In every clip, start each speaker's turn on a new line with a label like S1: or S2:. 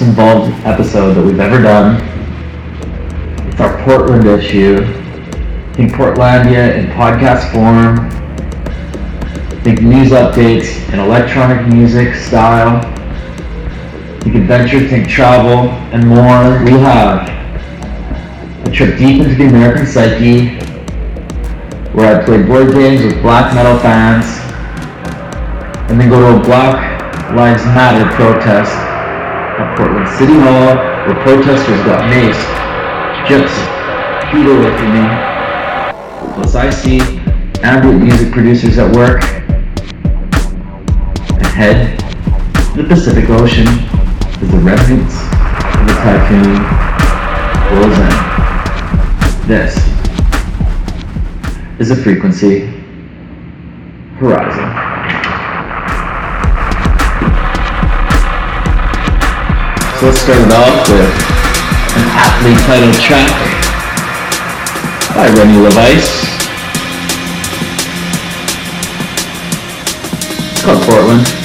S1: most involved episode that we've ever done. It's our Portland issue. Think Portlandia in podcast form. Think news updates in electronic music style. Think adventure, think travel, and more. We have a trip deep into the American psyche, where I play board games with black metal fans, and then go to a Black Lives Matter protest at Portland City Hall, where protesters got maced just feet away from me. Plus, I see ambient music producers at work ahead head the Pacific Ocean as the remnants of the typhoon rolls in. This is a frequency horizon. So let's start it off with an aptly titled track by Rennie LeVice. It's called Portland.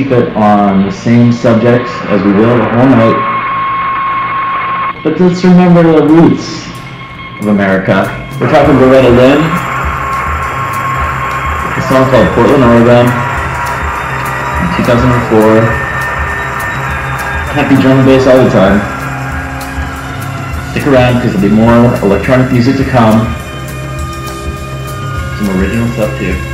S2: Keep it on the same subjects as we will the whole night. But let's remember the roots of America. We're talking Loretta Lynn. A song called Portland, Oregon. In 2004. Happy drum and bass all the time. Stick around because there'll be more electronic music to come. Some original stuff too.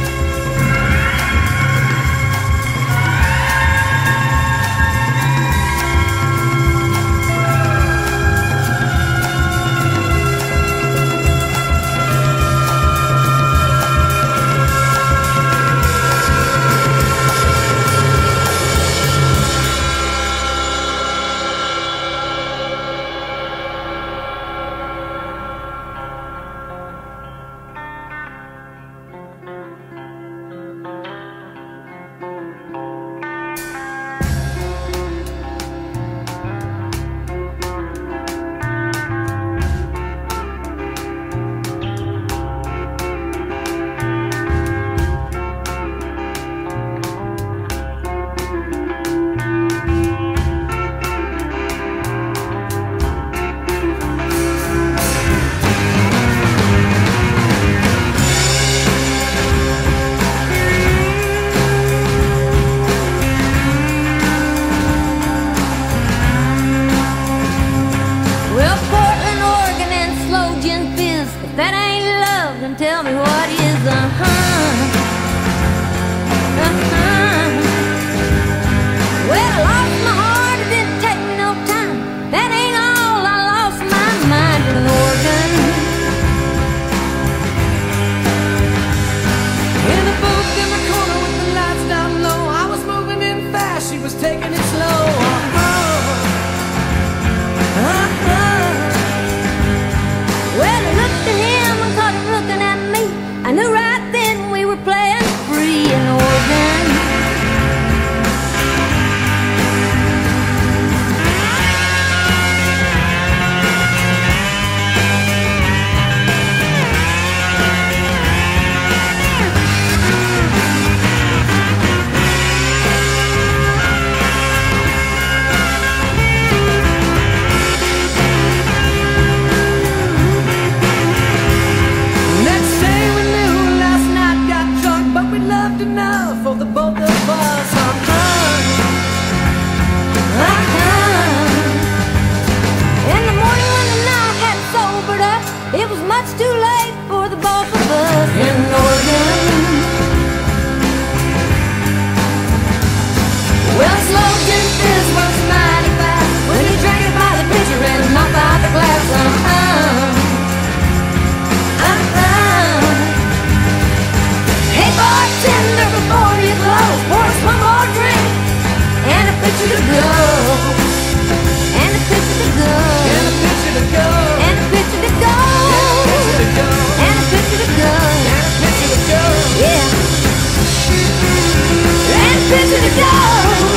S3: Picture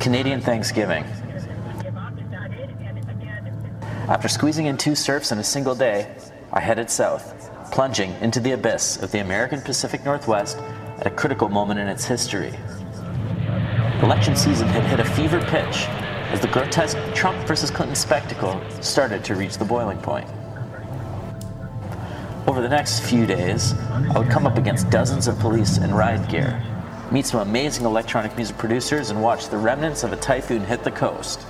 S1: Canadian Thanksgiving. After squeezing in two surfs in a single day, I headed south, plunging into the abyss of the American Pacific Northwest at a critical moment in its history. Election season had hit a fever pitch as the grotesque Trump versus Clinton spectacle started to reach the boiling point. Over the next few days, I would come up against dozens of police in riot gear, Meet some amazing electronic music producers and watch the remnants of a typhoon hit the coast.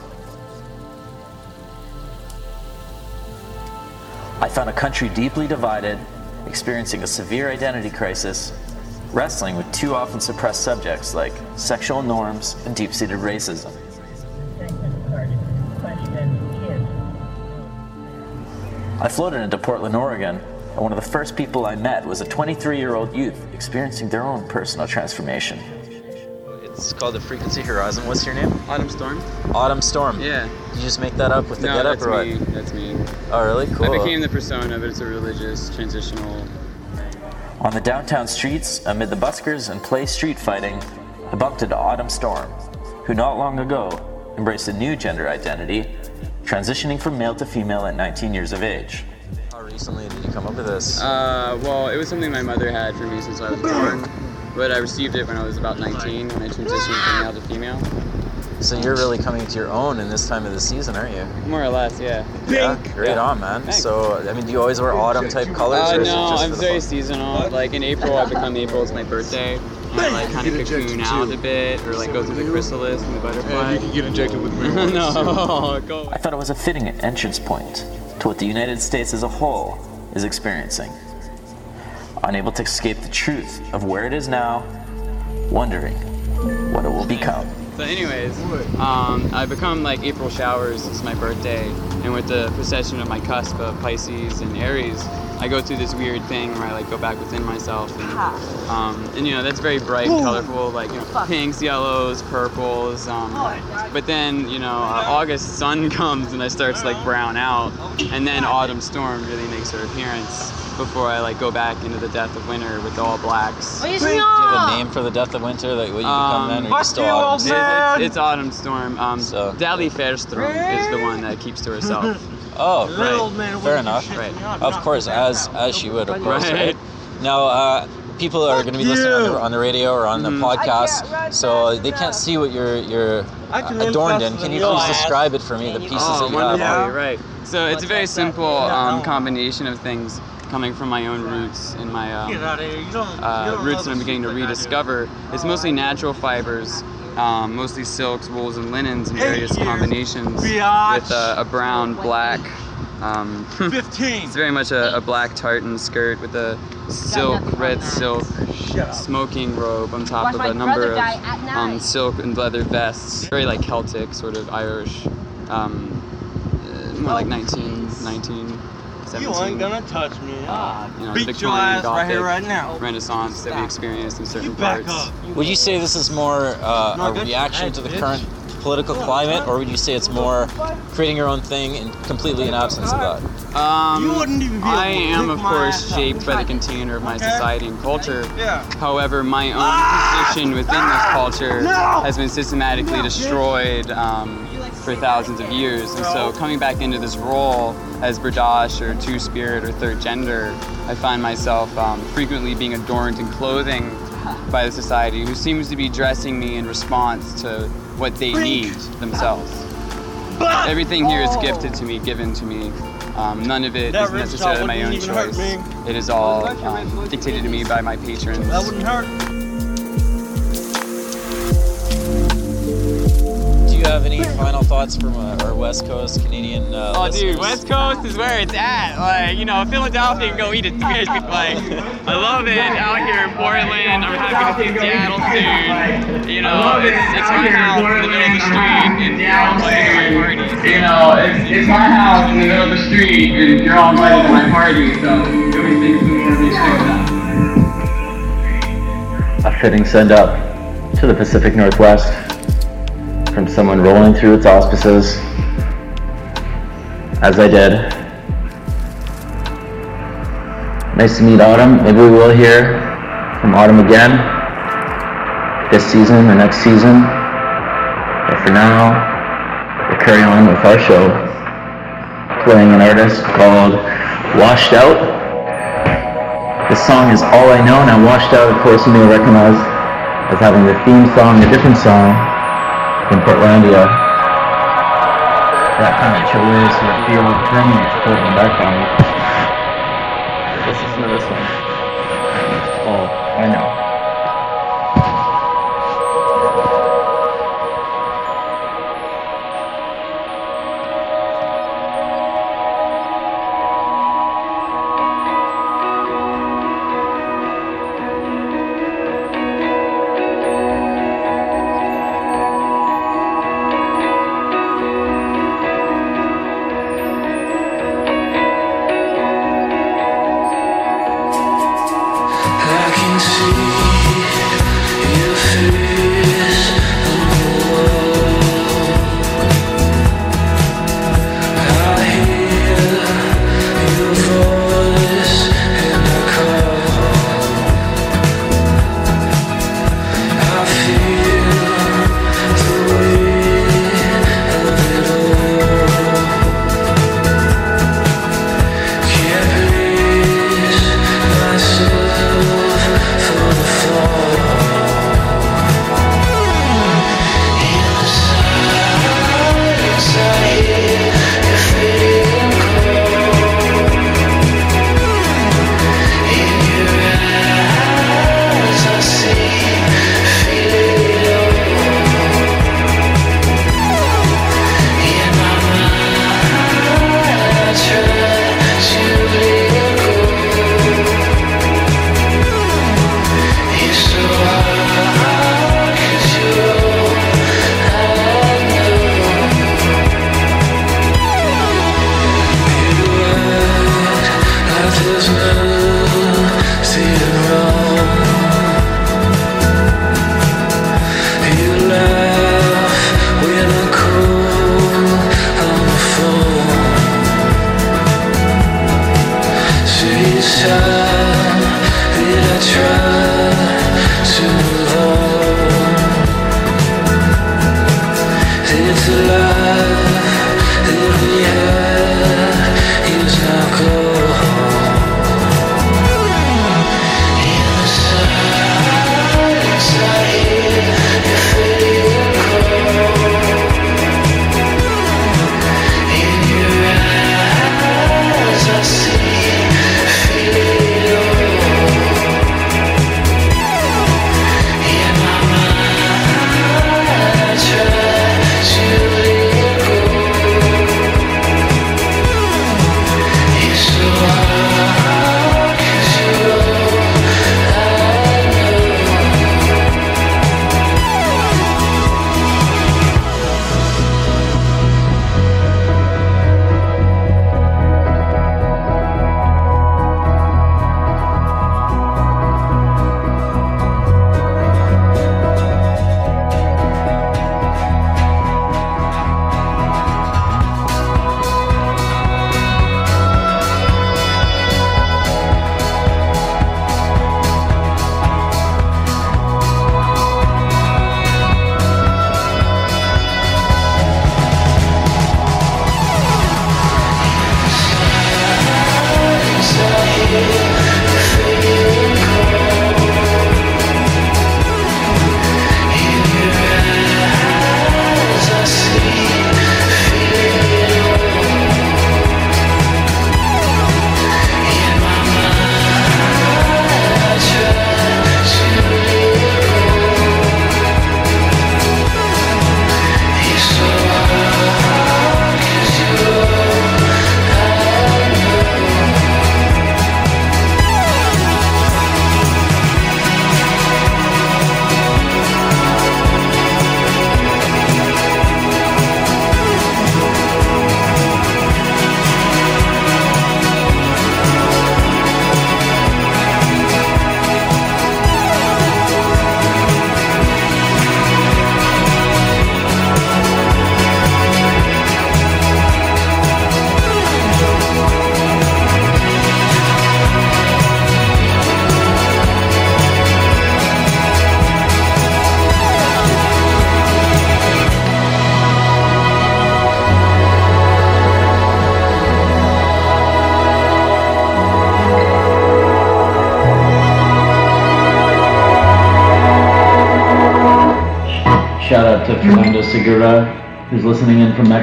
S1: I found a country deeply divided, experiencing a severe identity crisis, wrestling with too often suppressed subjects like sexual norms and deep seated racism.
S4: I floated into Portland, Oregon, one of the first people I met was a 23 year old youth experiencing their own personal transformation. It's called the Frequency Horizon. What's your name?
S5: Autumn Storm?
S4: Autumn Storm.
S5: Yeah.
S4: Did you just make that up with the
S5: no,
S4: get up
S5: that's
S4: or what?
S5: me. That's me.
S4: Oh, really? Cool.
S5: I became the persona, but it's a religious, transitional.
S4: On the downtown streets, amid the buskers and play street fighting, I bumped into Autumn Storm, who not long ago embraced a new gender identity, transitioning from male to female at 19 years of age. How recently did you come up with this?
S5: Uh, well, it was something my mother had for me since I was born, but I received it when I was about 19 when I transitioned from male to female.
S4: so you're really coming to your own in this time of the season, aren't you?
S5: More or less, yeah.
S4: Yeah, great
S5: Yeah.
S4: on, man.
S5: Thanks.
S4: So, I mean, do you always wear autumn type colors?
S5: Uh,
S4: or
S5: no,
S4: just
S5: I'm very seasonal. Like in April, I become April. It's my birthday. And I like kind of cocoon out a bit, or like go through the chrysalis and the butterfly.
S6: you can get injected with me
S5: no, go.
S4: I thought it was a fitting entrance point to what the United States as a whole is experiencing. Unable to escape the truth of where it is now, wondering what it will become.
S5: So, anyways, um, I become like April showers. It's my birthday, and with the procession of my cusp of Pisces and Aries, I go through this weird thing where I like go back within myself, and um, and you know that's very bright, and colorful, like you know, pinks, yellows, purples. Um, but then you know uh, August sun comes and I start to like brown out, and then autumn storm really makes her appearance before I like go back into the death of winter with all blacks.
S4: Do you have a name for the death of winter that what you become then, or you just still autumn?
S5: It's, it's, it's autumn storm. Um,
S4: So-
S5: Dali Fairstrom is the one that keeps to herself.
S4: Oh,
S5: Right.
S4: fair enough.
S5: Right.
S4: Of course, as as she would, of course,
S5: Right.
S4: right? Now, uh, people are going to be listening on the, on the radio or on the
S5: Mm-hmm.
S4: podcast, so they can't see what you're you're uh, adorned in. Can you please describe it for me? The pieces
S5: Oh,
S4: that you
S5: wonderful.
S4: have.
S5: Right. So it's a very simple um, combination of things coming from my own roots and my um, uh, roots that I'm beginning to rediscover. It's mostly natural fibers, um, mostly silks, wools, and linens in various combinations with a, a brown, black. Um,
S6: 15.
S5: It's very much a, a black tartan skirt with a silk, red silk smoking robe on top
S2: Watch
S5: of a number of um, silk and leather vests. Very like Celtic, sort of Irish. Um, uh, more like 19, 19, 17.
S6: You ain't gonna touch me.
S5: you know, the
S6: Beat your
S5: Victorian
S6: ass right here, right now.
S5: Renaissance that we experienced in certain
S6: You back
S5: parts.
S6: up.
S4: Would you say this is more uh, a reaction to the
S6: Bitch.
S4: current political climate, or would you say it's more creating your own thing and completely in absence of that?
S5: Um,
S6: You wouldn't even be
S5: I
S6: able to
S5: am, of course, shaped by the container of my
S6: Okay.
S5: society and culture.
S6: Yeah.
S5: However, my own position within this culture has been systematically destroyed um, for thousands of years. And so, coming back into this role as Berdache or Two Spirit or Third Gender, I find myself um, frequently being adorned in clothing by the society who seems to be dressing me in response to what they need themselves. Everything here is gifted to me, given to me. Um, none of it
S6: That
S5: is necessarily my own
S6: wouldn't even hurt
S5: choice. It is all um, dictated to me by my patrons.
S6: That wouldn't hurt.
S4: Have any final thoughts from uh, our West Coast Canadian? Uh,
S5: Oh, dude. West Coast is where it's at. Like, you know, Philadelphia can go eat a fish. Like, I love it out here in Portland. I'm happy to see Seattle soon. You know, it's, it's my house in the middle of the street, and you're all invited to my party. You know, it's, it's my house in the middle of the street, and you're all invited to my party. So, everything's going to be checked out.
S1: a fitting send up to the Pacific Northwest from someone rolling through its auspices, as I did. Nice to meet Autumn. Maybe we will hear from Autumn again this season or next season. But for now, we'll carry on with our show, playing an artist called Washed Out. This song is All I Know, and I Washed Out, of course, you may recognize as having the theme song, a different song from Portlandia. That kind of chilly sort of feel permanent to Portland background. Let's listen to this one. Oh, I know.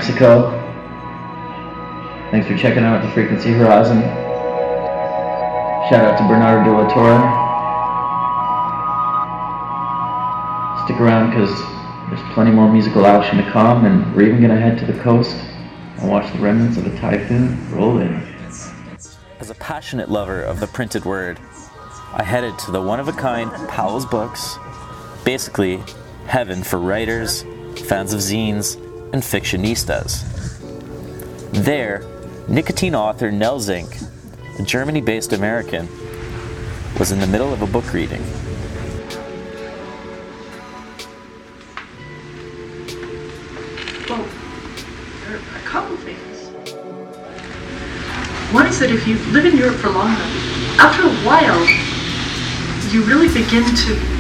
S1: Mexico. Thanks for checking out the Frequency Horizon. Shout out to Bernardo de la Torre. Stick around because there's plenty more musical action to come, and we're even gonna head to the coast and watch the remnants of a typhoon roll in.
S4: As a passionate lover of the printed word, I headed to the one of a kind Powell's Books, basically heaven for writers, fans of zines, and fictionistas. There, nicotine author Nell Zink, a Germany based American, was in the middle of a book reading.
S7: Well, there are a couple things. One is that if you live in Europe for long enough, after a while, you really begin to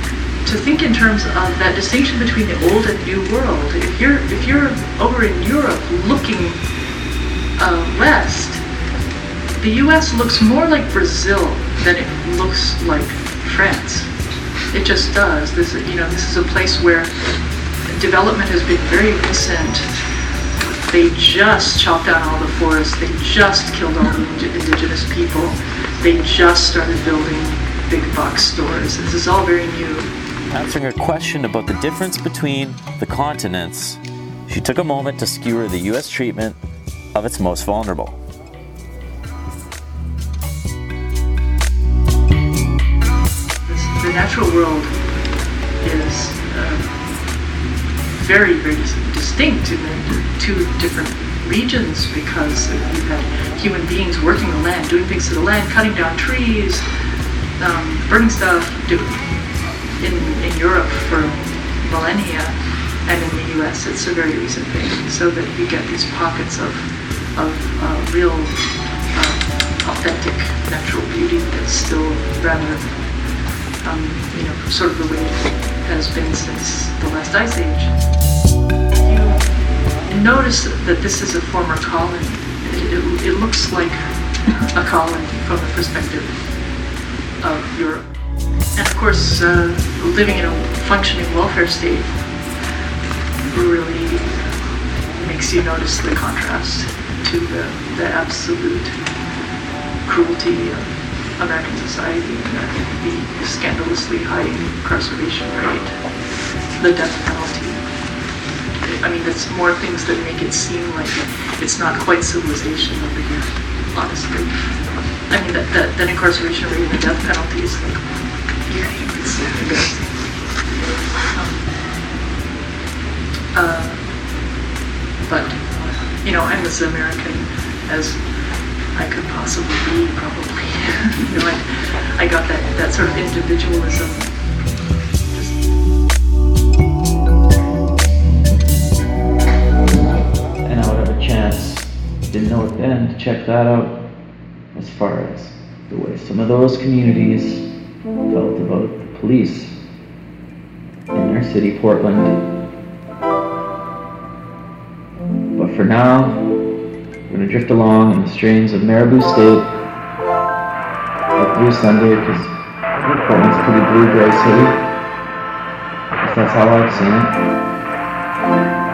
S7: to think in terms of that distinction between the old and new world. If you're if you're over in Europe looking uh, west, the U.S. looks more like Brazil than it looks like France. It just does. This you know this is a place where development has been very recent. They just chopped down all the forests. They just killed all the indi- indigenous people. They just started building big box stores. This is all very new.
S4: Answering a question about the difference between the continents, she took a moment to skewer the US treatment of its most vulnerable.
S7: The natural world is uh, very, very distinct in the two different regions because you've had human beings working the land, doing things to the land, cutting down trees, um, burning stuff, do, in, in Europe for millennia, and in the U.S. it's a very recent thing. So that you get these pockets of of uh, real uh, authentic natural beauty that's still rather, um, you know, sort of the way it has been since the last ice age. You notice that this is a former colony. It, it, it looks like a colony from the perspective of Europe. And of course, uh, living in a functioning welfare state really makes you notice the contrast to the, the absolute cruelty of American society and the scandalously high incarceration rate, the death penalty. I mean, it's more things that make it seem like it's not quite civilization over here, honestly. I mean, that, that, that incarceration rate and the death penalty is like, uh, but, you know, I'm as American as I could possibly be, probably. you know, I, I got that, that sort of individualism.
S1: and I would have a chance, didn't know it then, to check that out as far as the way some of those communities felt about the police in their city, Portland. But for now, we're gonna drift along in the strains of Maribou State, like Blue Sunday, because Portland's pretty blue-gray city. Least that's how I've seen it.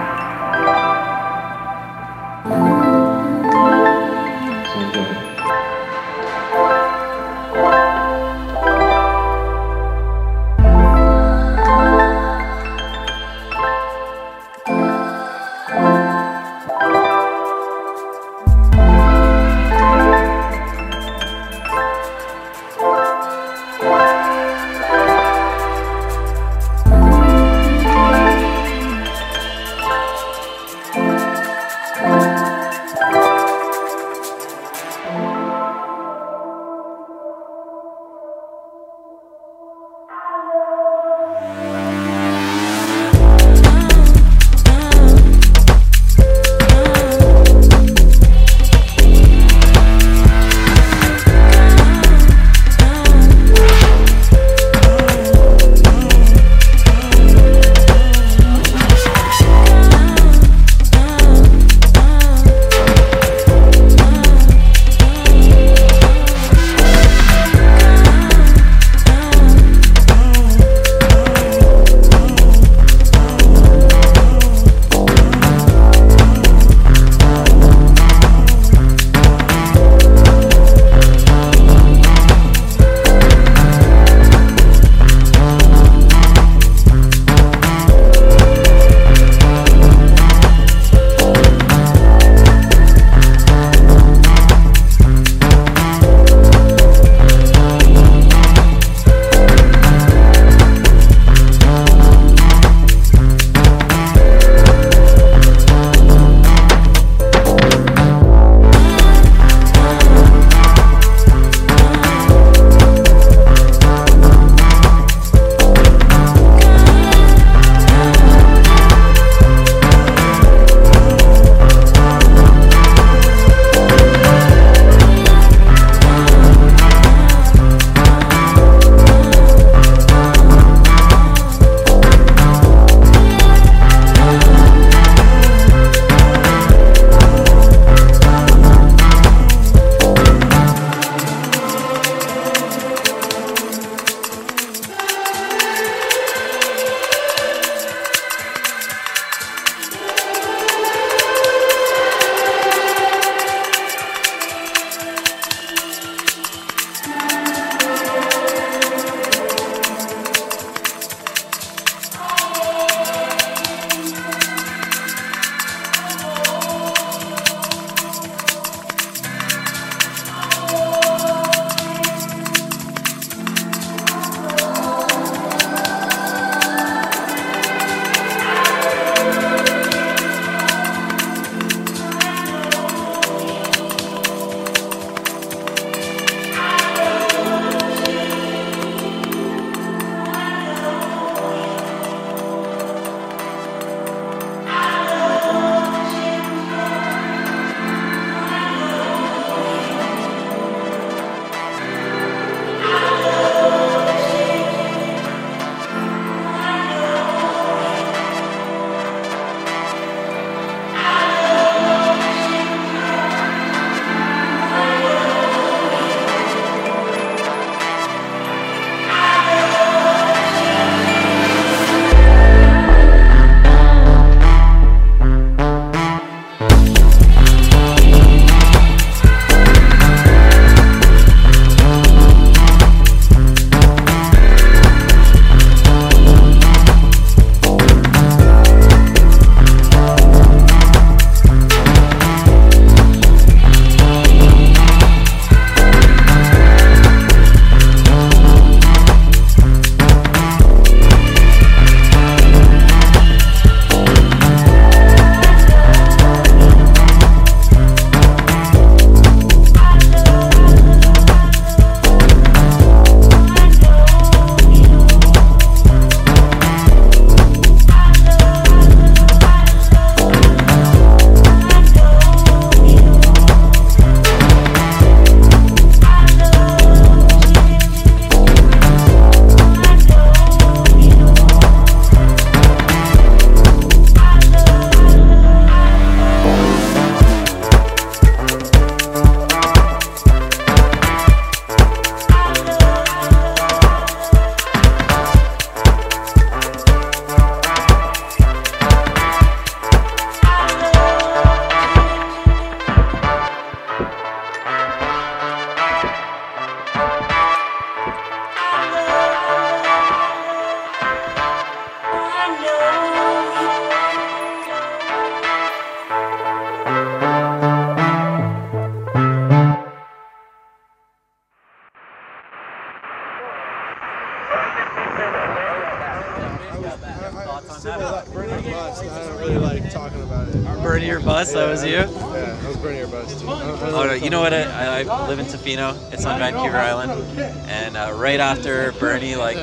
S8: I
S4: live. It's on Vancouver Island, and uh, right after Bernie like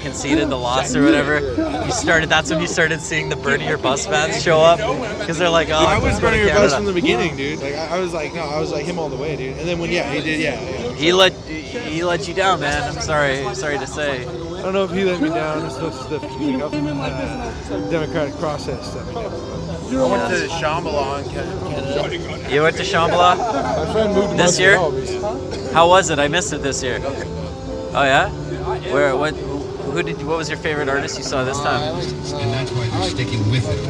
S4: conceded the loss or whatever, you started. That's when you started seeing the Bernie or Bust fans show up because they're like, "Oh,
S8: I was
S4: let's go to
S8: Bernie or bust
S4: Canada."
S8: from the beginning, dude. Like I, I was like, no, I was like him all the way, dude. And then when yeah, he did, yeah. yeah.
S4: He let he let you down, man. I'm sorry. Sorry to say.
S8: I don't know if he let me down as much as the like, uh, democratic process let me down.
S9: I went to Shambhala in Canada.
S4: You went to Shambhala
S8: My friend moved to
S4: this year.
S8: Montreal recently.
S4: How was it? I missed it this year. Oh yeah. Where? What? Who did? What was your favorite artist you saw this time?
S10: and that's why they're sticking with it.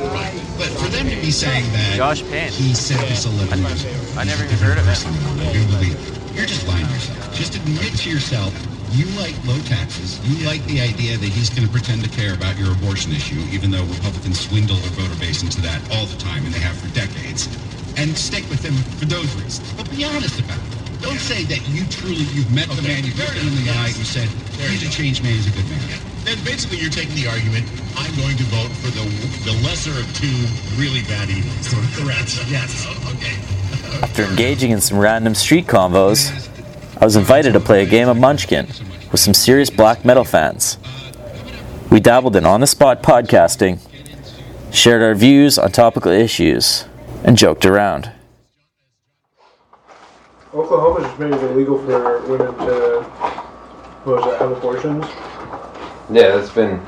S10: But for them to be saying that
S4: Josh Payne.
S10: he said to celebrities,
S4: I never even heard of it.
S10: you believe it. You're just lying to yourself. Just admit to yourself you like low taxes. You like the idea that he's going to pretend to care about your abortion issue, even though Republicans swindle their voter base into that all the time, and they have for decades. And stick with him for those reasons. But be honest about it. Don't say that you truly, you've met the man, you've looked him in the eye, and you said, he's a changed man, he's a good man.
S11: Then basically you're taking the argument, I'm going to vote for the the lesser of two really bad evils. Threats. Yes. Oh, okay.
S1: After engaging in some random street convos, I was invited to play a game of Munchkin with some serious black metal fans. We dabbled in on the spot podcasting, shared our views on topical issues, and joked around.
S12: Oklahoma just made it illegal for women to what was it, have abortions.
S13: Yeah, that's been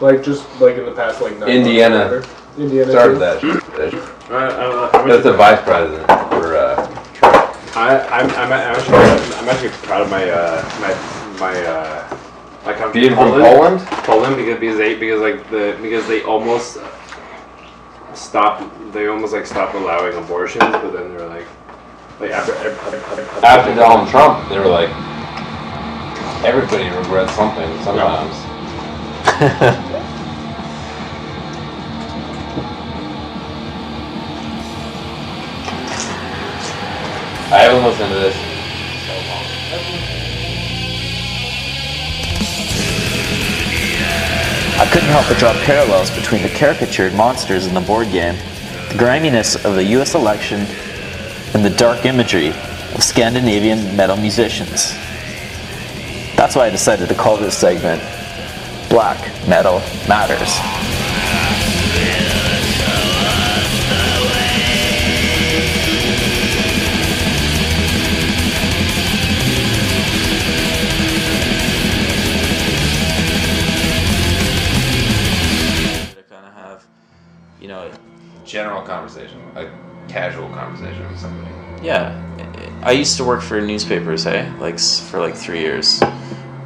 S12: Like just like in the past like nine
S13: Indiana
S12: months or. Indiana
S13: started
S12: too.
S13: that. that.
S14: I, I.
S13: That's the vice president for uh,
S14: I, I'm, I'm actually, I'm actually proud of my, uh, my, my, uh, my country.
S13: Being from Poland?
S14: Poland, because because they because like the because they almost stopped. They almost like stopped allowing abortions, but then they're like, like after after,
S13: after Donald Trump. They were like, everybody regrets something sometimes. I haven't listened to this. in so long.
S1: I couldn't help but draw parallels between the caricatured monsters in the board game, the griminess of the US election, and the dark imagery of Scandinavian metal musicians. That's why I decided to call this segment Black Metal Matters.
S13: General conversation, a casual conversation with somebody.
S4: Yeah, I used to work for newspapers, hey, like for like three years,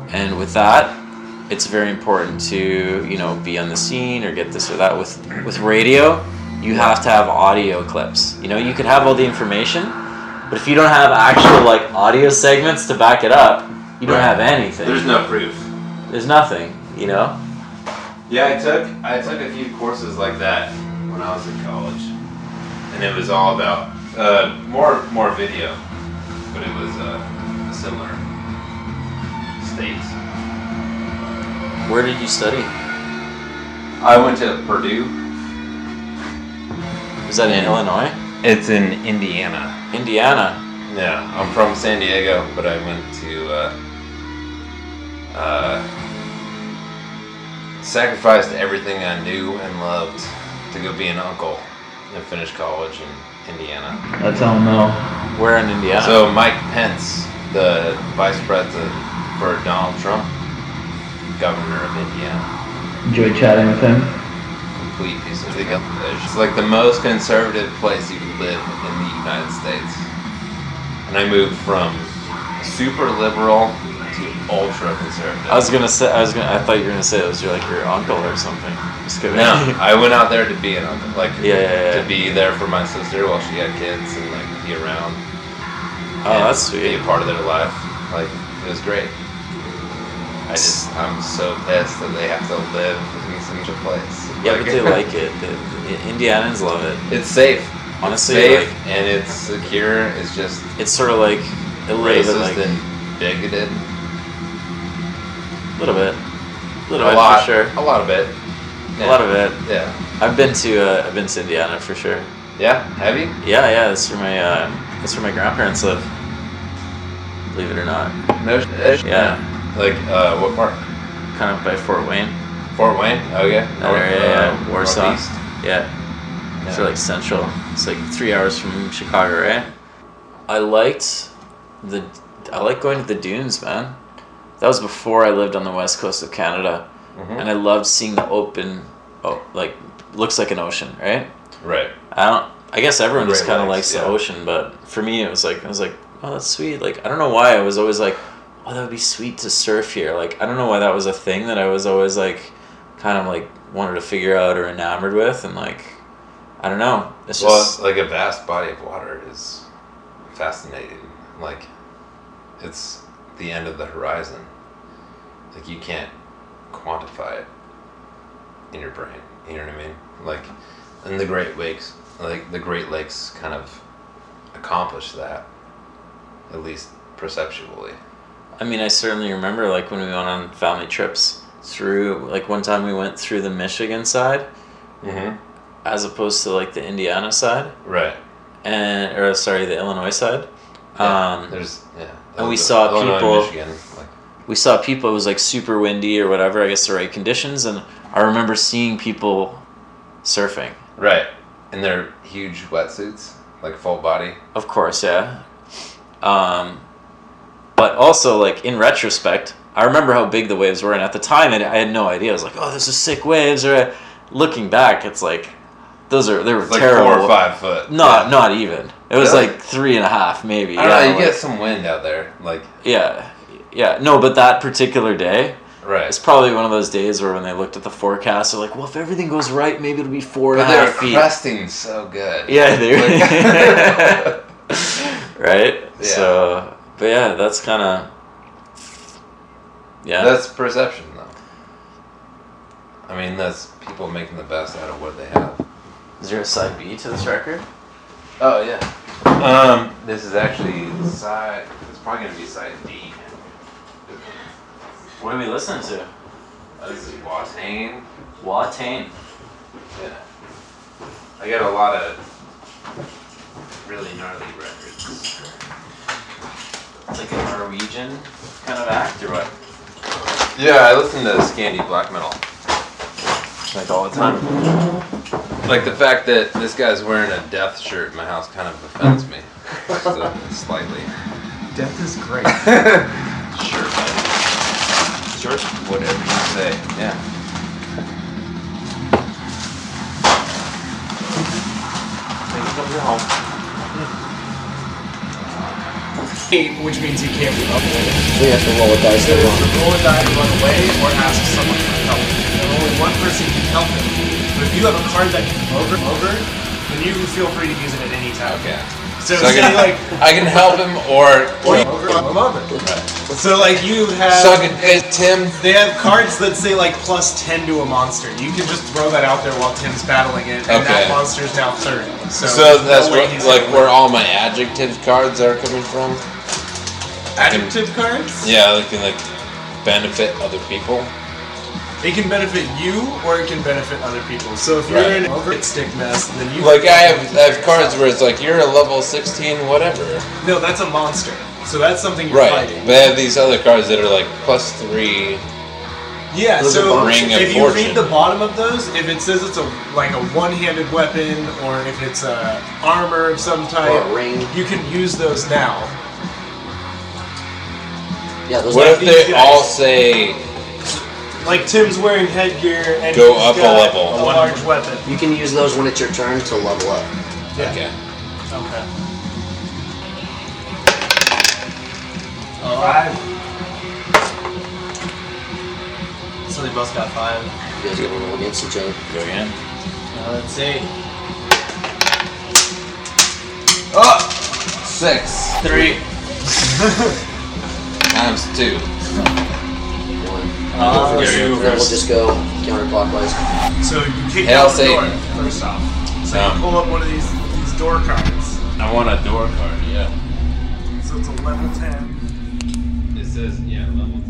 S4: and with that, it's very important to you know be on the scene or get this or that. With with radio, you have to have audio clips. You know, you could have all the information, but if you don't have actual like audio segments to back it up, you don't have anything.
S13: There's no proof.
S4: There's nothing. You know.
S13: Yeah, I took I took a few courses like that when I was in college, and it was all about uh, more more video, but it was uh, similar states.
S4: Where did you study?
S13: I went to Purdue.
S4: Is that in Illinois?
S13: It's in Indiana.
S4: Indiana.
S13: Yeah, I'm from San Diego, but I went to uh, uh, sacrificed everything I knew and loved to go be an uncle and finish college in Indiana.
S15: That's how no.
S4: Where in Indiana?
S13: So Mike Pence, the vice president for Donald Trump, governor of Indiana,
S15: Enjoyed chatting with him.
S13: complete piece of garbage. It's like the most conservative place you could live in the United States. And I moved from super liberal to ultra conservative.
S4: I was gonna say. I was gonna. I thought you were gonna say it was your like your uncle or something. Just kidding.
S13: No, I went out there to be an uncle, like
S4: Yeah, yeah, yeah.
S13: to be there for my sister while she had kids and like be around.
S4: Oh,
S13: and
S4: that's
S13: Be a part of their life. Like it was great. I just I'm so pissed that they have to live in such a place.
S4: Yeah, but they like it. The, the Indianans love it.
S13: It's safe.
S4: Honestly,
S13: it's safe
S4: like-
S13: and it's secure. It's just
S4: It's sort of like a
S13: racist
S4: like
S13: and bigoted.
S4: A little bit. little
S13: a
S4: bit
S13: lot,
S4: for sure.
S13: A lot of it.
S4: A lot of it.
S13: Yeah.
S4: I've been to uh, I've been to Indiana for sure.
S13: Yeah, have you?
S4: Yeah, yeah. That's where my uh, that's where my grandparents live. Believe it or not.
S13: No. sh-
S4: Yeah.
S13: Like uh, what part?
S4: Kind of by Fort Wayne.
S13: Fort Wayne. Okay.
S4: That
S13: North-
S4: area,
S13: uh,
S4: yeah. Warsaw.
S13: northeast.
S4: Yeah. It's
S13: Yeah.
S4: like central. It's like three hours from Chicago, right? I liked the I like going to the dunes, man. That was before I lived on the west coast of Canada,
S13: Mhm.
S4: and I loved seeing the open, oh, like looks like an ocean, right?
S13: Right.
S4: I don't. I guess everyone just kind of likes the ocean, but for me, it was like I was like, oh, that's sweet. Like I don't know why I was always like, oh, that would be sweet to surf here. Like I don't know why that was a thing that I was always like, kind of like wanted to figure out or enamored with, and like, I don't know. It's
S13: well,
S4: just
S13: like a vast body of water is fascinating. Like, it's the end of the horizon. Like you can't quantify it in your brain. You know what I mean? Like, in the Great Lakes, like the Great Lakes, kind of accomplish that, at least perceptually.
S4: I mean, I certainly remember like when we went on family trips through. Like one time we went through the Michigan side,
S13: Mhm.
S4: as opposed to like the Indiana side,
S13: Right.
S4: and or sorry, the Illinois side.
S13: Yeah,
S4: um,
S13: there's yeah.
S4: and we saw
S13: Illinois,
S4: people.
S13: Michigan,
S4: we saw people. It was like super windy or whatever. I guess the right conditions, and I remember seeing people surfing.
S13: right, and they're huge wetsuits, like full body.
S4: Of course, yeah. Um, but also, like in retrospect, I remember how big the waves were, and at the time, I I had no idea. I was like, "Oh, those are sick waves." Or looking back, it's like those are they were
S13: like
S4: terrible.
S13: four or five foot.
S4: Not not even. It was
S13: Really?
S4: like three and a half, maybe.
S13: I don't know.
S4: yeah,
S13: You
S4: like-
S13: get some wind out there, like
S4: yeah, yeah. No, but that particular day,
S13: right.
S4: it's probably one of those days where when they looked at the forecast, they're like, "Well, if everything goes right, maybe it'll be four and
S13: But they were
S4: half feet."
S13: cresting so good.
S4: Yeah, they
S13: Like-
S4: right.
S13: Yeah.
S4: So, but yeah, that's kind of yeah.
S13: That's perception, though. I mean, that's people making the best out of what they have.
S4: Is there a side B to this record?
S13: Oh yeah. Um, this is actually side. It's probably gonna be side D.
S4: What are we listening to?
S13: This is Watain.
S4: Watain.
S13: Yeah. I got a lot of really gnarly records.
S4: It's like a Norwegian kind of act, or what?
S13: Yeah, I listen to Scandi black metal.
S4: Like all the time.
S13: Like the fact that this guy's wearing a death shirt in my house kind of offends me. So, slightly.
S16: Death is great.
S13: Sure. Sure. Whatever you say. Yeah.
S4: Maybe come to home.
S16: Which means he can't be up with it.
S17: So have to roll a dice
S16: So
S17: to run.
S16: roll a die to run away or ask someone for help. And only one person can help him. But if you have a card that can over over, then you can feel free to use it at any time.
S13: Okay.
S16: So,
S13: So I can,
S16: like
S13: I can help him or
S16: or you over, I'm over. So like you have
S13: it, eh, Tim.
S16: They have cards that say like plus ten to a monster. You can just throw that out there while Tim's battling it, and
S13: Okay.
S16: that monster's now thirty. So,
S13: So, that's
S16: no he's
S13: like where all my adjective cards are coming from.
S16: adjective cards.
S13: Yeah, they can like benefit other people.
S16: It can benefit you or it can benefit other people. So if you're
S13: Right.
S16: an over stick mess, then you
S13: Like I have, I have cards where it's like you're a level 16, whatever.
S16: No, that's a monster. So that's something you're
S13: Right,
S16: fighting.
S13: but I have these other cards that are like plus three.
S16: Yeah,
S13: Those
S16: so
S13: Ring
S16: if you
S13: Fortune.
S16: read the bottom of those, if it says it's a like a one-handed weapon or if it's a armor of some type,
S17: Or a ring.
S16: you can use those now.
S17: Yeah, those
S13: What if they all say
S16: Like Tim's wearing headgear and
S13: Go
S16: he's
S13: up a
S16: got
S13: level.
S16: A large weapon.
S17: You can use those when it's your turn to level up.
S16: Yeah.
S13: Okay.
S16: Okay. Five. So they both got five.
S17: You guys gotta roll against each other.
S4: Go again.
S16: Now let's see.
S13: oh six
S16: Three.
S13: times two.
S16: Uh,
S13: Yeah,
S17: Then we'll just go counterclockwise.
S16: So you kick
S13: Hail
S16: down the door first off. So
S13: Um,
S16: you pull up one of these these door cards.
S13: I want a door card. Yeah.
S16: So it's a level ten.
S13: It says yeah, level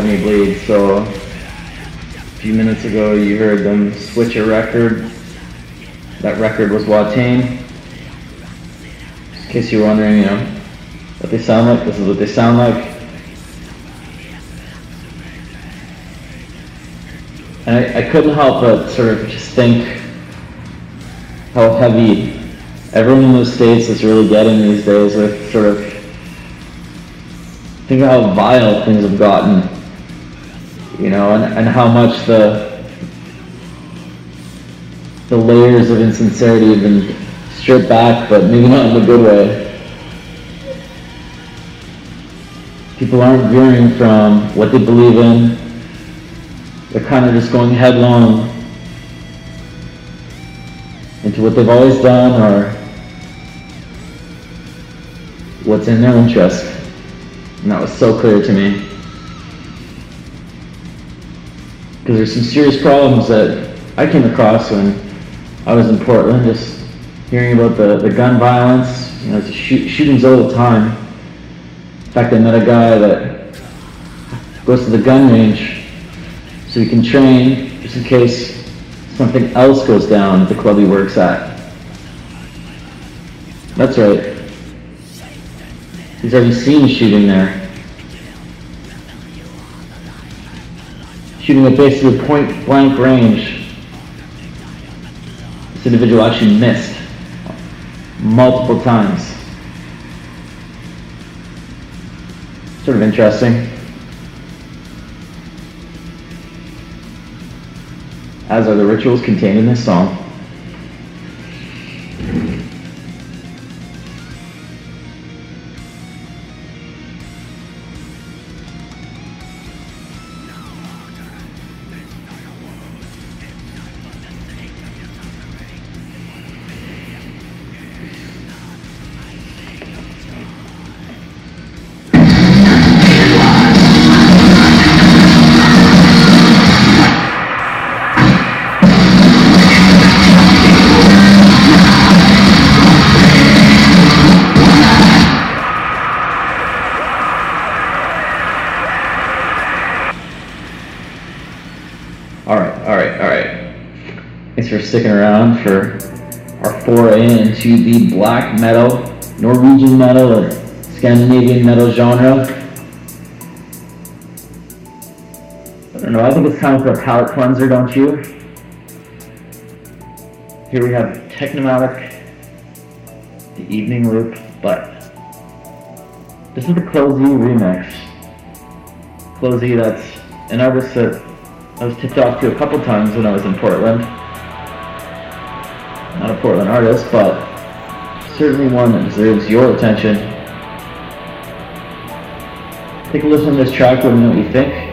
S1: That May Bleed. So a few minutes ago you heard them switch a record. That record was Watain. In case you're wondering, you know, what they sound like, this is what they sound like. And I, I couldn't help but sort of just think how heavy everyone in those states is really getting these days with sort of think of how vile things have gotten, you know, and, and how much the the layers of insincerity have been stripped back, but maybe not in a good way. People aren't veering from what they believe in. They're kind of just going headlong into what they've always done or what's in their interest. And that was so clear to me. Because there's some serious problems that I came across when I was in Portland, just hearing about the, the gun violence. You know, shoot, shootings all the time. In fact, I met a guy that goes to the gun range so he can train just in case something else goes down at the club he works at. That's right. He's already seen shooting there. Shooting at basically point blank range. This individual actually missed multiple times. Sort of interesting. As are the rituals contained in this song. Sticking around for our foray into the black metal, Norwegian metal, or Scandinavian metal genre. I don't know, I think it's time for a palate cleanser, don't you? Here we have Technomatic, the Evening Loop, but this is the Closey remix. Closey, that's an artist that I was tipped off to a couple times when I was in Portland. Not a Portland artist, but certainly one that deserves your attention. Take a listen to this track, let me know what you think.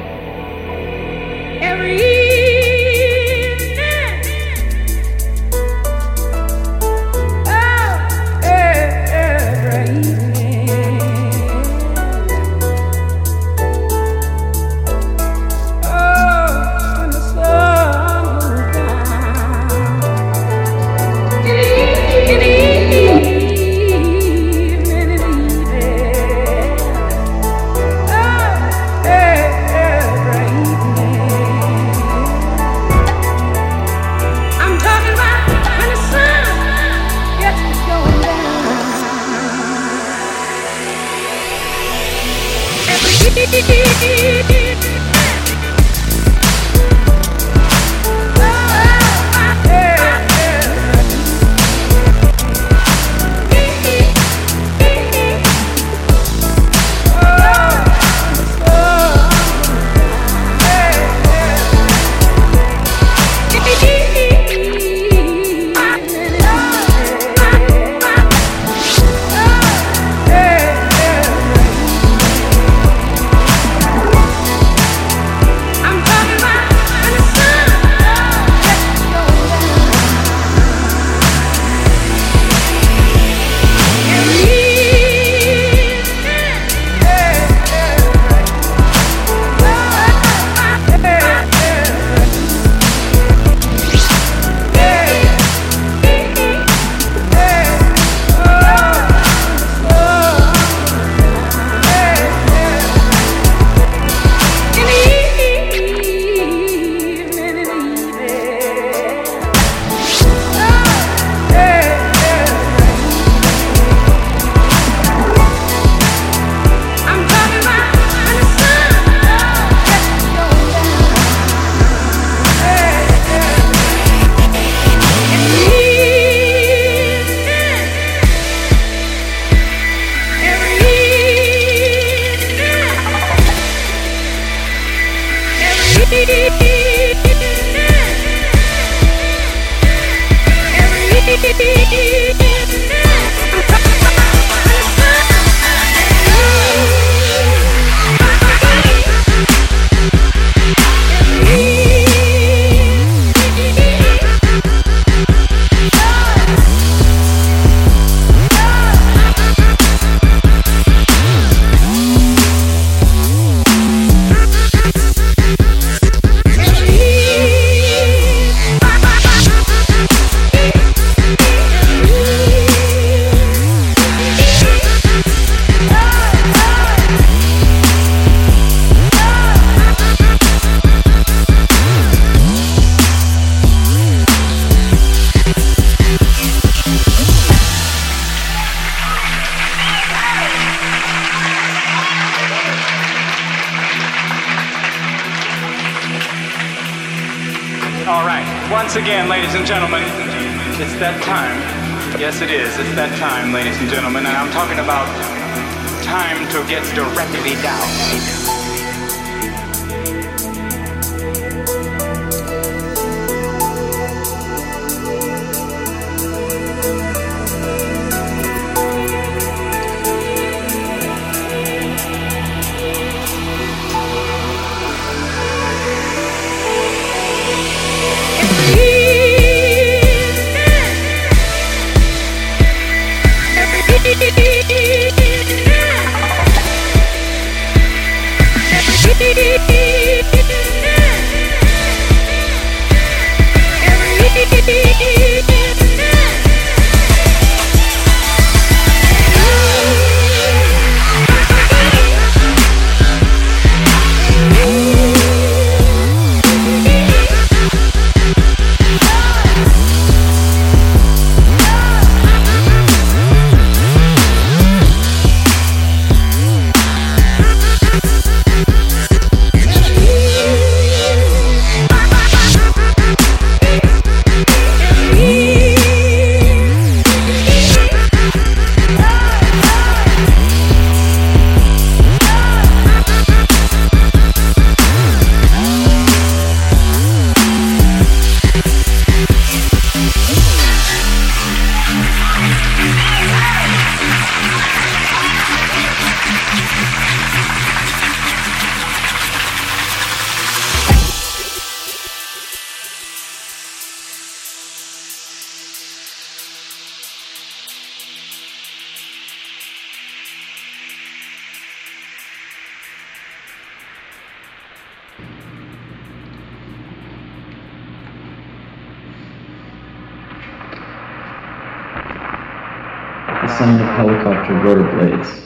S1: Of helicopter rotor blades,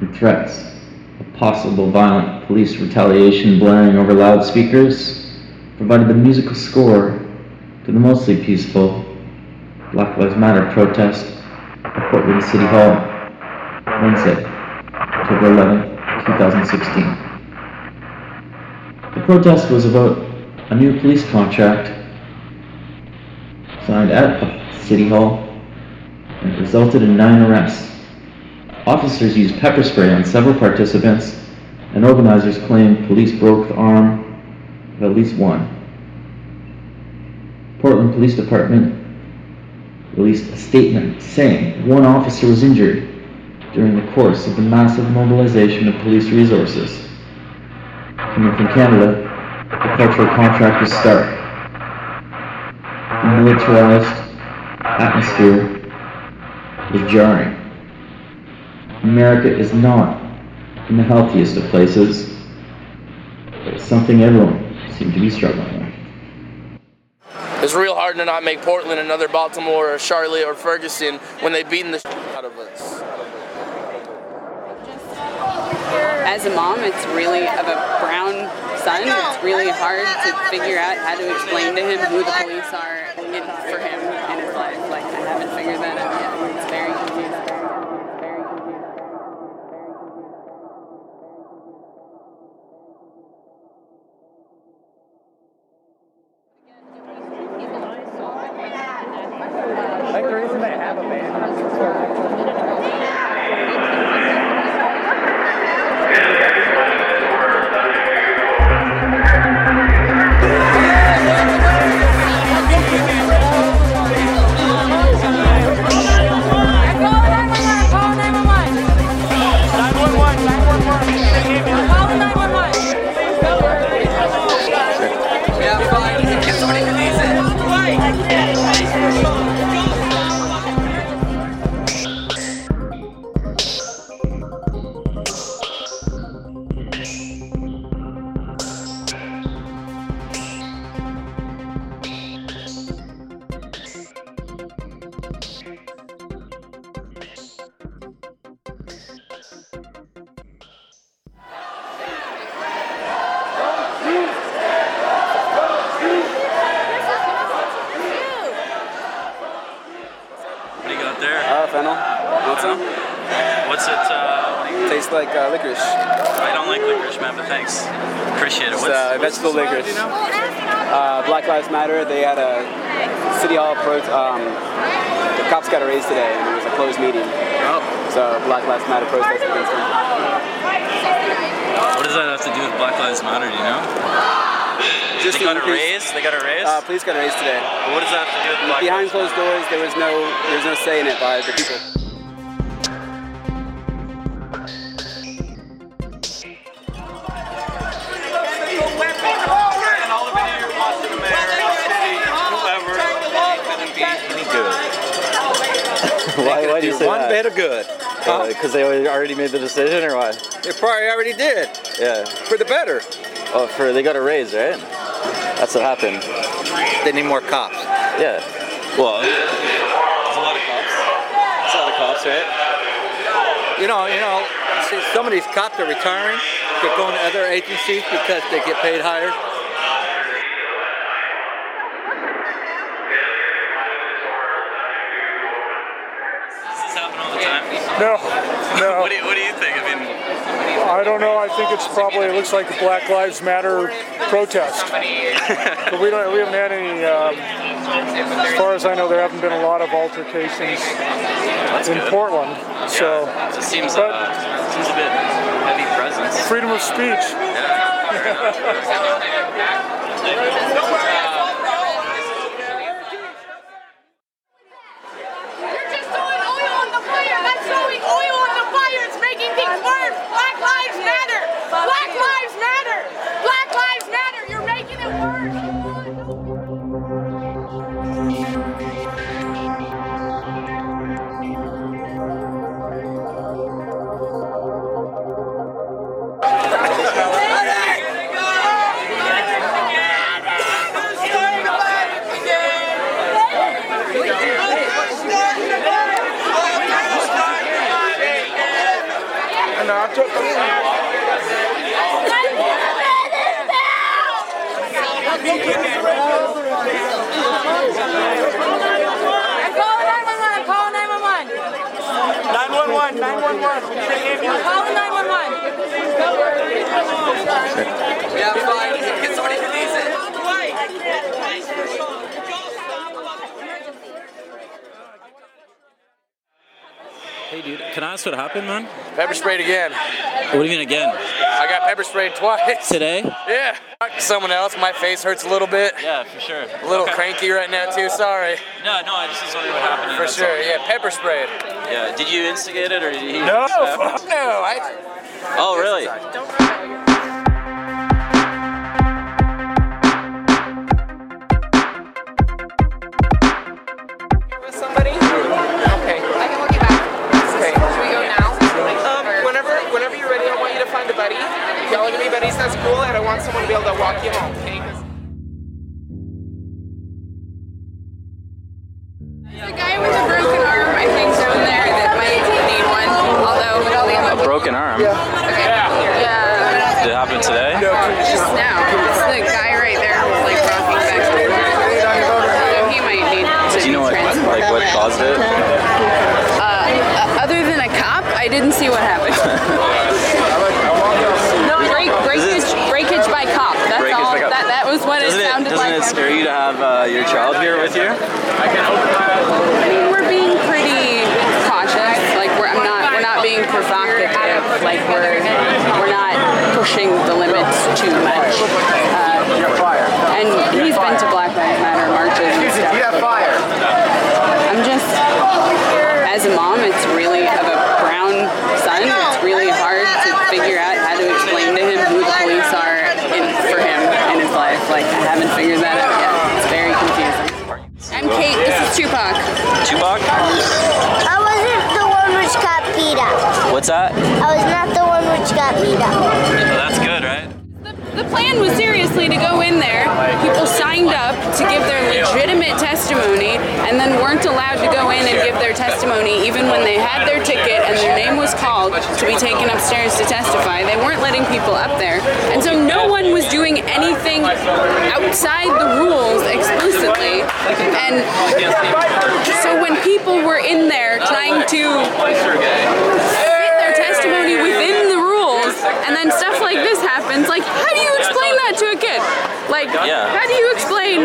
S1: and threats of possible violent police retaliation blaring over loudspeakers provided the musical score to the mostly peaceful Black Lives Matter protest at Portland City Hall Wednesday, October 11, 2016. The protest was about a new police contract signed at the City Hall and resulted in nine arrests. Officers used pepper spray on several participants, and organizers claim police broke the arm of at least one. Portland Police Department released a statement saying one officer was injured during the course of the massive mobilization of police resources. Coming from Canada, the cultural contract was stark. The militarized atmosphere was jarring. America is not in the healthiest of places, but it's something everyone seems to be struggling with.
S18: It's real hard to not make Portland another Baltimore or Charlotte or Ferguson when they've beaten the out of us.
S19: As a mom, it's really of a brown son. It's really hard to figure out how to explain to him who the police are in, for him in his life. Like I haven't figured that out yet.
S20: fennel. What's it? Uh, what. Tastes
S21: like uh, licorice.
S4: I don't like licorice, man, but thanks. Appreciate it. What's,
S21: uh,
S4: what's
S21: vegetable licorice.
S4: You know?
S21: uh, Black Lives Matter. They had a city hall protest. Um, the cops got a raise today, and it was a closed meeting.
S4: Oh.
S21: So Black Lives Matter protest against them.
S4: What does that have to do with Black Lives Matter? Do you know?
S21: Just
S4: they got a raise. They got a raise.
S21: Uh, police got a raise today.
S4: what does that have to do with Black
S21: Behind
S4: Lives
S21: closed doors, there was no there was no say in it by the people.
S22: why, why do you say
S23: one
S22: that?
S23: bit of good.
S22: Because they already made the decision, or why?
S23: They probably already did.
S22: Yeah.
S23: For the better.
S22: Oh, for they got a raise, right? That's what happened.
S23: They need more cops.
S22: Yeah. Well, there's a lot of cops. There's a lot of cops, right?
S23: You know, you know, see, some of these cops are retiring. They're going to other agencies because they get paid higher.
S4: Does this happen all the time?
S24: No, no.
S4: what, do you, what do you think? I mean,
S24: I don't know. I think it's probably it looks like a Black Lives Matter protest. but we don't. We haven't had any. Um, as far as I know, there haven't been a lot of altercations in Portland. So,
S4: it seems
S24: but
S4: uh, seems a bit heavy presence.
S24: freedom of speech.
S2: You're 911. 911.
S24: We need an ambulance.
S2: I'm calling 911.
S23: Yeah, fine. Get somebody who needs it.
S4: Hey, dude, can I ask what happened, man?
S18: Pepper sprayed again.
S4: What do you mean again?
S18: I got pepper sprayed twice.
S4: Today?
S18: Yeah. Someone else. My face hurts a little bit.
S4: Yeah, for sure.
S18: A little
S4: Okay.
S18: cranky right now too. Sorry.
S4: No, no, I just was wondering what happened.
S18: For
S4: that's
S18: sure. Yeah, pepper sprayed.
S4: Yeah. Did you instigate it or did he?
S18: No, fuck uh, no. I.
S4: Oh, really?
S23: Y'all are gonna be buddies, that's cool, and I want someone to be able to walk you home. Okay? 'Cause-
S19: The guy with a broken arm, I think, down there that might need one. Although,
S4: A broken arm.
S19: yeah.
S4: Did it happen today?
S19: Just now. It's the guy right there who's like rocking back and forth. So he might need to
S4: Do you know what, like, what caused it?
S19: Uh, uh, other than a cop, I didn't see what happened. no, break, breakage, breakage by cop. That's
S4: Breakage
S19: all.
S4: by cop.
S19: That, that was what
S4: doesn't
S19: it sounded
S4: doesn't
S19: like.
S4: it scare you to have uh, your child here with you?
S19: I mean, we're being pretty cautious. Like we're I'm not we're not being provocative. Like we're we're not pushing the limits too much. Uh, and he's been to Black Lives Matter marches and stuff.
S23: You have fire.
S19: I'm just as a mom, it's really of a brown son. It's really hard to figure out how to explain to him who the police are in, for him in his life. Like I haven't figured that out yet. It's very confusing. I'm Kate. This is Tupac.
S4: Tupac?
S25: I wasn't the one which got beat up.
S4: What's that?
S25: I was not the one which got beat up.
S4: Well, that's good, right?
S19: The plan was seriously to go in there. People signed up to give their legitimate testimony and then weren't allowed to go in and give their testimony even when they had their ticket and their name was called to be taken upstairs to testify. They weren't letting people up there. And so no one was doing anything outside the rules explicitly. And so when people were in there trying to fit their testimony within the when stuff like this happens, like, how do you explain that to a kid? Like,
S4: Yeah.
S19: how do you explain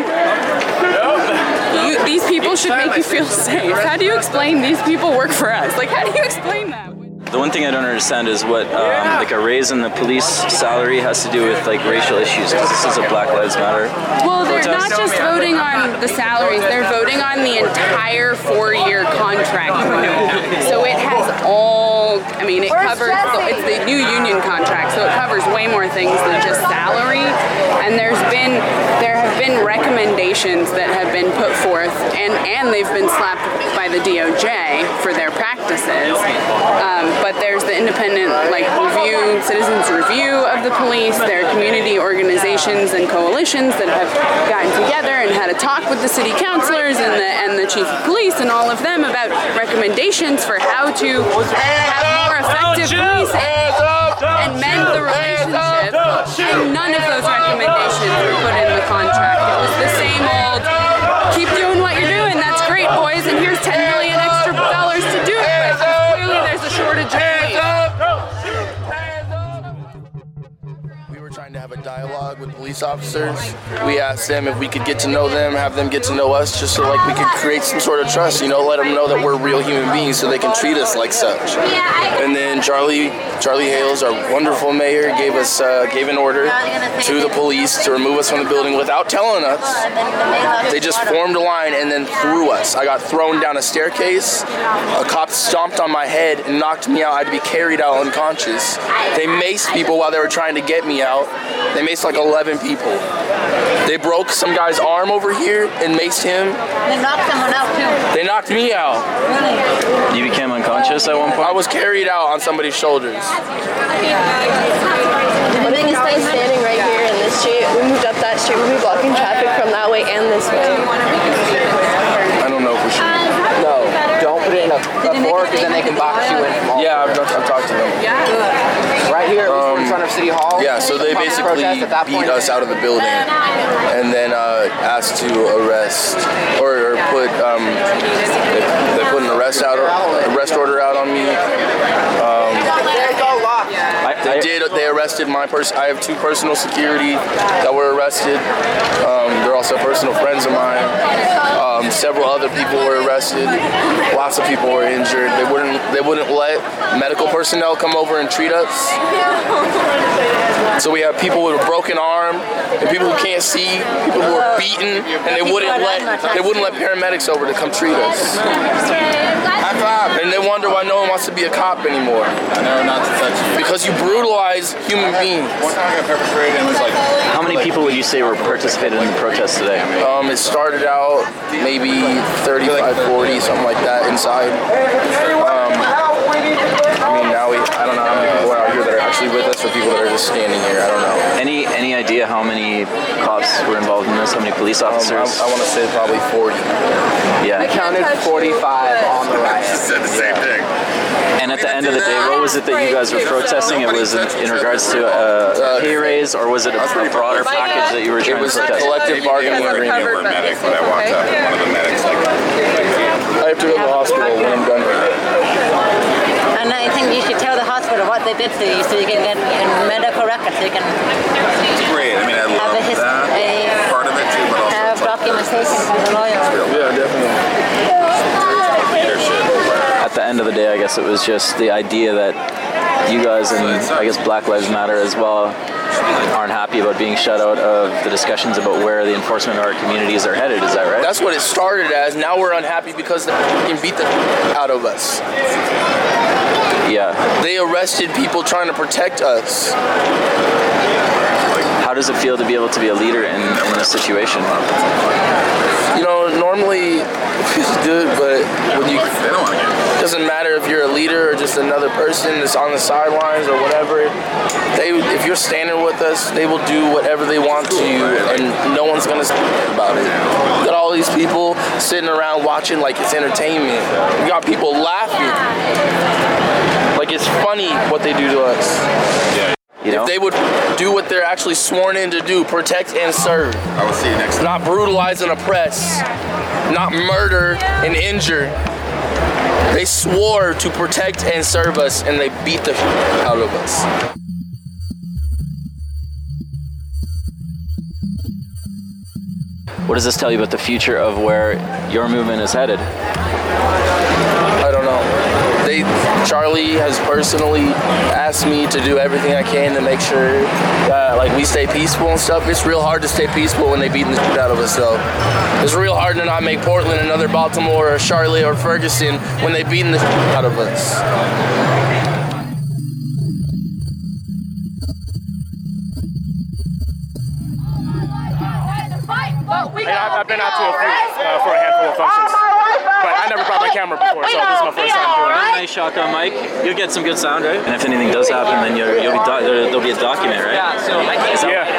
S19: you, these people should make you feel safe? How do you explain these people work for us? Like, how do you explain that?
S4: The one thing I don't understand is what um, like a raise in the police salary has to do with like racial issues because this is a Black Lives Matter.
S19: Well, they're not just voting on the salaries, they're voting on the entire four year contract. So it has all, I mean, it covers, the, it's the new union contract, so it covers way more things than just salary. And there's been, there been recommendations that have been put forth, and, and they've been slapped by the DOJ for their practices. Um, but there's the independent, like, review, citizens review of the police, there are community organizations and coalitions that have gotten together and had a talk with the city councilors and the and the chief of police and all of them about recommendations for how to have more effective policing and mend the relationship. And none of those recommendations were put in the contract. It was the same old keep doing what you're doing, that's great, boys, and here's
S18: 10 dialogue with police officers. We asked them if we could get to know them, have them get to know us, just so like we could create some sort of trust. You know, let them know that we're real human beings, so they can treat us like such. And then Charlie, Charlie Hales, our wonderful mayor, gave us uh, gave an order to the police to remove us from the building without telling us. They just formed a line and then threw us. I got thrown down a staircase. A cop stomped on my head and knocked me out. I had to be carried out unconscious. They maced people while they were trying to get me out. They maced like 11 people. They broke some guy's arm over here and maced him.
S26: They knocked someone out too.
S18: They knocked me out. Really?
S4: You became unconscious at one point?
S18: I was carried out on somebody's shoulders.
S27: The thing is stay standing right here in this street. We moved up that street. We'll be blocking traffic from that way and this way.
S18: I don't know if we should.
S28: No, don't put it in a, a fork because then they can box you in
S18: Yeah, I've, I've talked to them.
S28: Right here, at least we're in front of City Hall.
S18: Yeah, so they basically
S28: protest at that
S18: beat
S28: point.
S18: us out of the building and then uh, asked to arrest or, or put um, they, they put an arrest out arrest order out on me. Um, they did. Arrested my person. I have two personal security that were arrested. Um, they're also personal friends of mine. Um, several other people were arrested. Lots of people were injured. They wouldn't. They wouldn't let medical personnel come over and treat us. So we have people with a broken arm and people who can't see, people who are beaten, and they wouldn't let they wouldn't let paramedics over to come treat us. And they wonder why no one wants to be a cop anymore. I know not to touch Because you brutalize human beings. One time I got pepper sprayed and it was like
S4: How many people would you say were participated in the protest today?
S18: um, it started out maybe 35, 40, something like that inside. Um, I mean, now we, I don't know how many people are out here that are actually with us or people that are just standing here. I don't know.
S4: Any any idea how many cops were involved in this? How many police officers?
S18: Um, I, want to say probably 40.
S4: Yeah.
S28: I counted 45 on the riot.
S29: said the same thing.
S4: And at the end of the day, what was it that you guys were protesting? It was in, in regards to uh, uh, a pay raise, or was it a, a broader package that you were
S18: It
S4: trying
S18: was
S4: to
S18: a
S4: protest?
S18: collective bargaining agreement.
S29: One medic when I walked up, and one of the medics like,
S18: I have to go to the hospital when I'm done here.
S26: And I think you should tell the hospital what they did to you so you can get in medical records. So you can
S29: it's great. I mean, I
S26: have
S29: love
S26: a, his,
S29: that
S26: a
S29: part of it too, but also
S26: have documentation from the lawyer.
S18: Yeah, definitely.
S4: At the end of the day, I guess it was just the idea that you guys and I guess Black Lives Matter as well aren't happy about being shut out of the discussions about where the enforcement of our communities are headed. Is that right?
S18: That's what it started as. Now we're unhappy because they can beat the out of us.
S4: Yeah.
S18: They arrested people trying to protect us.
S4: How does it feel to be able to be a leader in, in this situation?
S18: You know, normally it's good, but when you doesn't matter if you're a leader or just another person that's on the sidelines or whatever. They, if you're standing with us, they will do whatever they want to you, and no one's gonna speak about it. You got all these people sitting around watching like it's entertainment. You got people laughing, like it's funny what they do to us. If they would do what they're actually sworn in to do, protect and serve.
S29: I will see you next time.
S18: Not brutalize and oppress, not murder and injure. They swore to protect and serve us, and they beat the out of us.
S4: What does this tell you about the future of where your movement is headed?
S18: Charlie has personally asked me to do everything I can to make sure that like we stay peaceful and stuff. It's real hard to stay peaceful when they beat the shit out of us. So it's real hard to not make Portland another Baltimore or Charlotte or Ferguson when they beat the shit out of us.
S30: I've, been out to a few uh, for a handful of functions, I never brought my camera before, so this is my first time doing it.
S4: Nice shotgun mic. You'll get some good sound, right? And if anything does happen, then you'll, you'll be doc- there, there'll be a document, right? Yeah. So
S30: Yeah,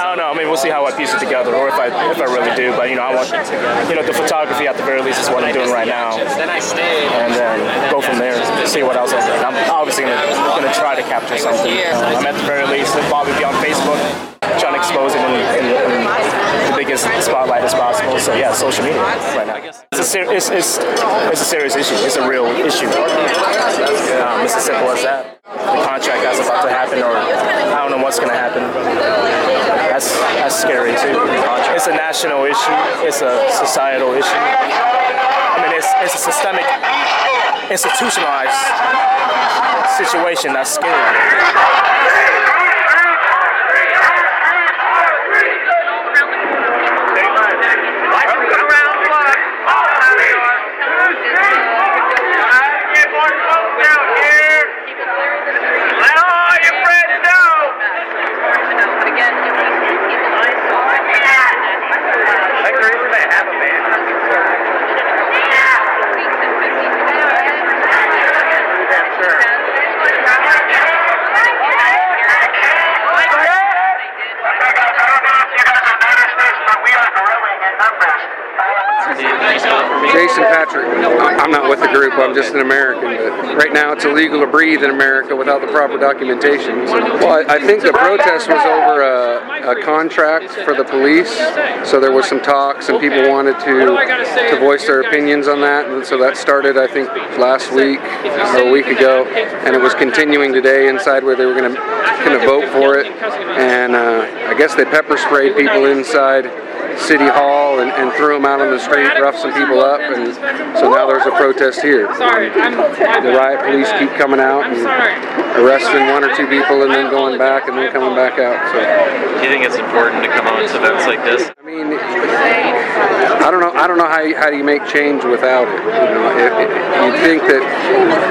S30: I don't know. Mean, we'll see how I piece it together, or if I if I really do. But you know, I want you know the photography at the very least is what I'm doing right now, and then go from there. See what else. I can. I'm obviously gonna, gonna try to capture something. I'm at the very least. Probably be on Facebook, trying to expose it in, in, in the biggest spotlight as possible. So yeah, social media right now. It's a ser- it's, it's, it's a serious issue. It's a real issue. Um, it's as simple as that. The contract that's about to happen, or I don't know what's going to happen. Scary too. It's a national issue. It's a societal issue. I mean, it's it's a systemic, institutionalized situation that's scary.
S31: Jason Patrick. I'm not with the group, I'm just an American. But right now it's illegal to breathe in America without the proper documentation. So- well, I, I think the protest was over a, a contract for the police. So there was some talks and people wanted to, to voice their opinions on that. And so that started, I think, last week or a week ago. And it was continuing today inside where they were going to going to vote for it. And uh, I guess they pepper sprayed people inside City Hall and, and threw them out on the street, roughed some people up, and so now there's a protest here. And the riot police keep coming out and arresting one or two people and then going back and then coming back out. So
S4: Do you think it's important to come out to events like this?
S31: I mean, I don't know. I don't know how you, how do you make change without it. You know, it, it, you'd think that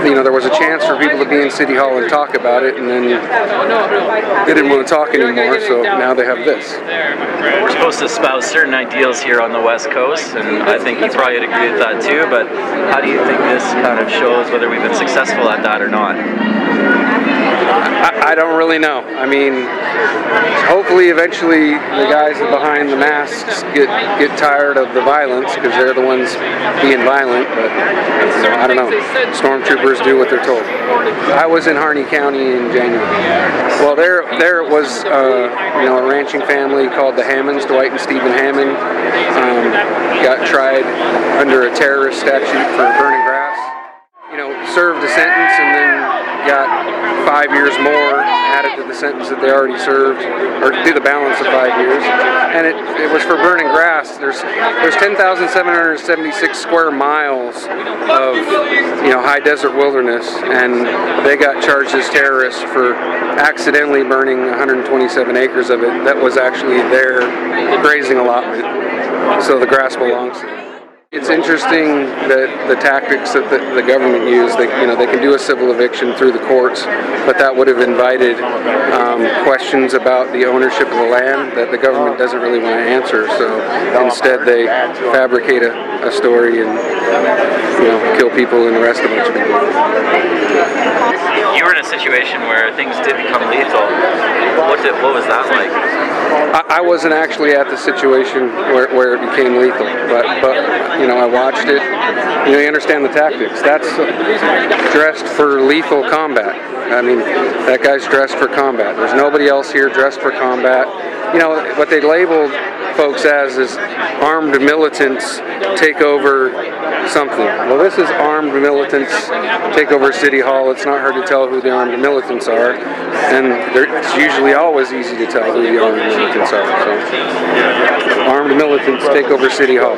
S31: you know there was a chance for people to be in City Hall and talk about it, and then they didn't want to talk anymore. So now they have this.
S4: We're supposed to espouse certain ideals here on the West Coast, and I think you probably agree with that too. But how do you think this kind of shows whether we've been successful at that or not?
S31: I, I don't really know. I mean, hopefully, eventually, the guys behind the masks get get tired of the violence because they're the ones being violent. But you know, I don't know. Stormtroopers do what they're told. I was in Harney County in January. Well, there there was uh, you know a ranching family called the Hammonds, Dwight and Steven Hammond, um, got tried under a terrorist statute for burning grass you know, served a sentence and then got five years more added to the sentence that they already served, or do the balance of five years. And it, it was for burning grass. There's there's 10,776 square miles of you know high desert wilderness, and they got charged as terrorists for accidentally burning 127 acres of it. That was actually their grazing allotment, so the grass belongs to them. It's interesting that the tactics that the, the government used, they, you know, they can do a civil eviction through the courts, but that would have invited um, questions about the ownership of the land that the government doesn't really want to answer. So instead, they fabricate a, a story and you know kill people and arrest a bunch of people.
S4: You were in a situation where things did become lethal. What did, what was that like?
S31: I, I wasn't actually at the situation where, where it became lethal, but but you know I watched it. You know you understand the tactics. That's dressed for lethal combat. I mean that guy's dressed for combat. There's nobody else here dressed for combat. You know what they labeled folks as is armed militants take over something. Well, this is armed militants take over City Hall. It's not hard to tell who the armed militants are, and it's usually always easy to tell who the armed militants are. So. armed militants take over City Hall.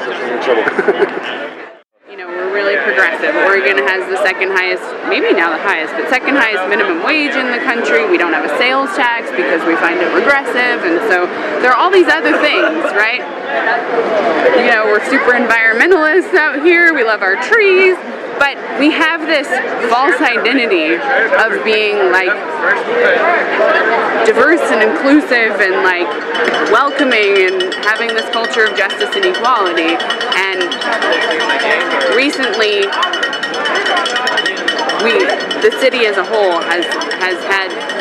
S19: You know, we're really progressive. Oregon has the second highest, maybe now the highest, but second highest minimum wage in the country. We don't have a sales tax because we find it regressive, and so there are all these other things, right? You know, we're super environmentalists out here. We love our trees. But we have this false identity of being like diverse and inclusive and like welcoming and having this culture of justice and equality. And recently, we, the city as a whole, has has had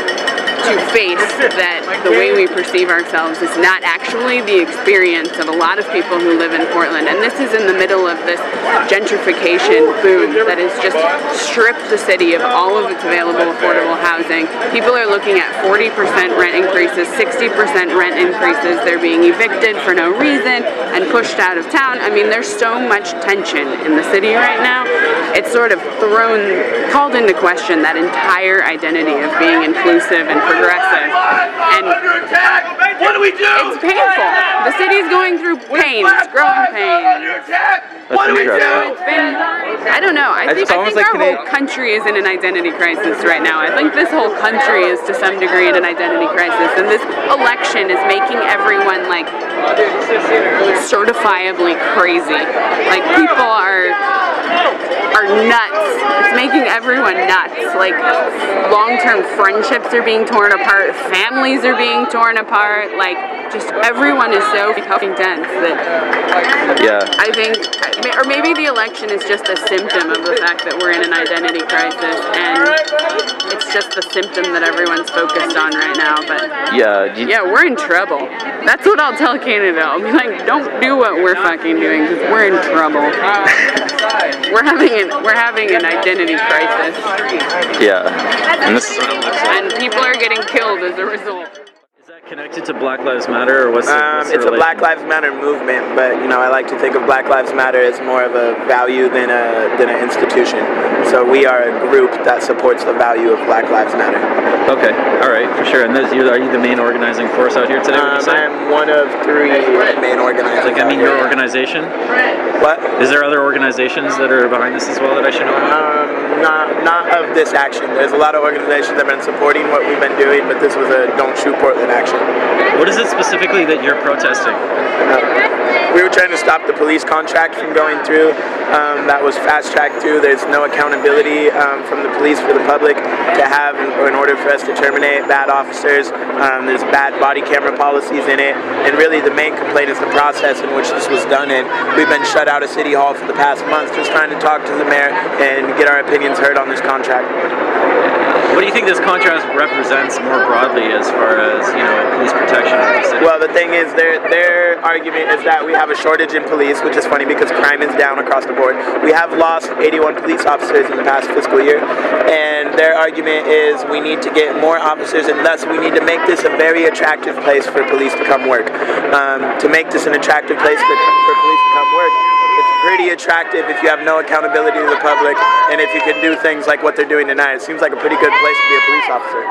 S19: to face that the way we perceive ourselves is not actually the experience of a lot of people who live in Portland. And this is in the middle of this gentrification boom that has just stripped the city of all of its available affordable housing. People are looking at 40% rent increases, 60% rent increases. They're being evicted for no reason and pushed out of town. I mean, there's so much tension in the city right now. It's sort of thrown, called into question that entire identity of being inclusive and progressive. And
S32: What do we do?
S19: it's painful. The city's going through pain. It's growing pain.
S13: What do we do?
S19: It's been, I don't know. I think, I think
S13: like
S19: our
S13: Canadian-
S19: whole country is in an identity crisis right now. I think this whole country is to some degree in an identity crisis. And this election is making everyone like certifiably crazy. Like people are are nuts. It's making everyone nuts. Like long-term friendships are being torn apart, families are being torn apart. Like just everyone is so fucking dense that
S13: Yeah.
S19: I think, or maybe the election is just a symptom of the fact that we're in an identity crisis, and it's just the symptom that everyone's focused on right now. But
S13: Yeah. you-
S19: yeah, we're in trouble. That's what I'll tell Canada. I'll be like, don't do what we're fucking doing because we're in trouble. we're having an we're having an identity crisis,
S13: Yeah. And this is what it looks like.
S19: and people are getting killed as a result.
S4: Connected to Black Lives Matter, or what's the,
S33: Um,
S4: what's the
S33: it's a? Black Lives Matter movement, but you know I like to think of Black Lives Matter as more of a value than a than an institution. So we are a group that supports the value of Black Lives Matter.
S4: Okay, all right, for sure. And this, are you the main organizing force out here today?
S33: Um. I am one of three main organizers.
S4: Like, I
S33: out
S4: mean,
S33: here.
S4: your organization.
S33: What?
S4: Is there other organizations that are behind this as well that I should know about?
S33: Um, not not of this action. There's a lot of organizations that have been supporting what we've been doing, but this was a Don't Shoot Portland action.
S4: What is it specifically that you're protesting?
S33: We were trying to stop the police contract from going through. Um, that was fast tracked through. There's no accountability um, from the police for the public to have in, in order for us to terminate bad officers. Um, there's bad body camera policies in it, and really the main complaint is the process in which this was done in. We've been shut out of City Hall for the past month, just trying to talk to the mayor and get our opinions heard on this contract.
S4: What do you think this contrast represents more broadly as far as you know police protection?
S33: Well, the thing is, their their argument is that we have a shortage in police, which is funny because crime is down across the board. We have lost 81 police officers in the past fiscal year, and their argument is we need to get more officers, and thus we need to make this a very attractive place for police to come work. Um, to make this an attractive place for, for police to come work, pretty attractive if you have no accountability to the public, and if you can do things like what they're doing tonight. It seems like a pretty good place to be a police officer.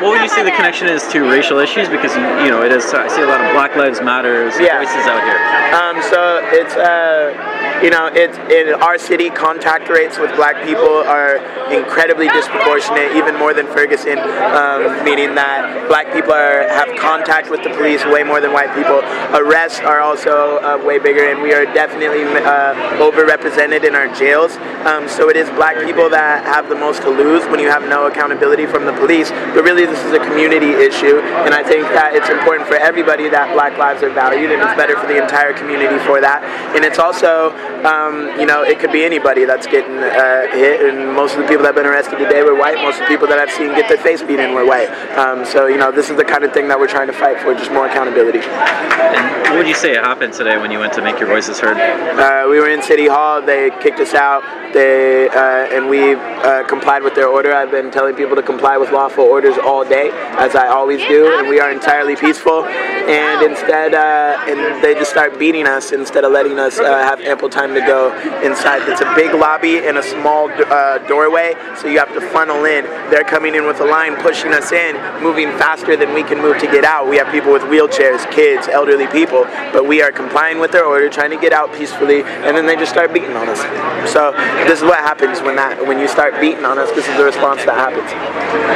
S4: What would you say the connection is to racial issues? Because you, you know it is. I see a lot of Black Lives Matters voices out here.
S33: Um, so it's uh, you know it's in our city contact rates with black people are incredibly disproportionate, even more than Ferguson, um, meaning that black people are have contact with the police way more than white people. Arrests are also uh, way bigger, and we are definitely uh, overrepresented in our jails. Um, so it is black people that have the most to lose when you have no accountability from the police. But really, this is a community issue, and I think that it's important for everybody that black lives are valued, and it's better for the entire community for that. And it's also, um, you know, it could be anybody that's getting uh, hit, and most of the people that have been arrested today were white. Most of the people that I've seen get their face beat in were white. Um, so, you know, this is the kind of thing that we're trying to fight for, just more accountability.
S4: And what would you say happened today when you went to make your voices heard?
S33: Uh, we were in City Hall. They kicked us out. They uh, and we uh, complied with their order. I've been telling people to comply with lawful orders all day, as I always do, and we are entirely peaceful. and instead, uh, and they just start beating us instead of letting us uh, have ample time to go inside. It's a big lobby and a small uh, doorway, so you have to funnel in. They're coming in with a line, pushing us in, moving faster than we can move to get out. We have people with wheelchairs, kids, elderly people, but we are complying with their order, trying to get out peacefully, and then they just start beating on us. So this is what happens when that when you start beating on us. This is the response that happens.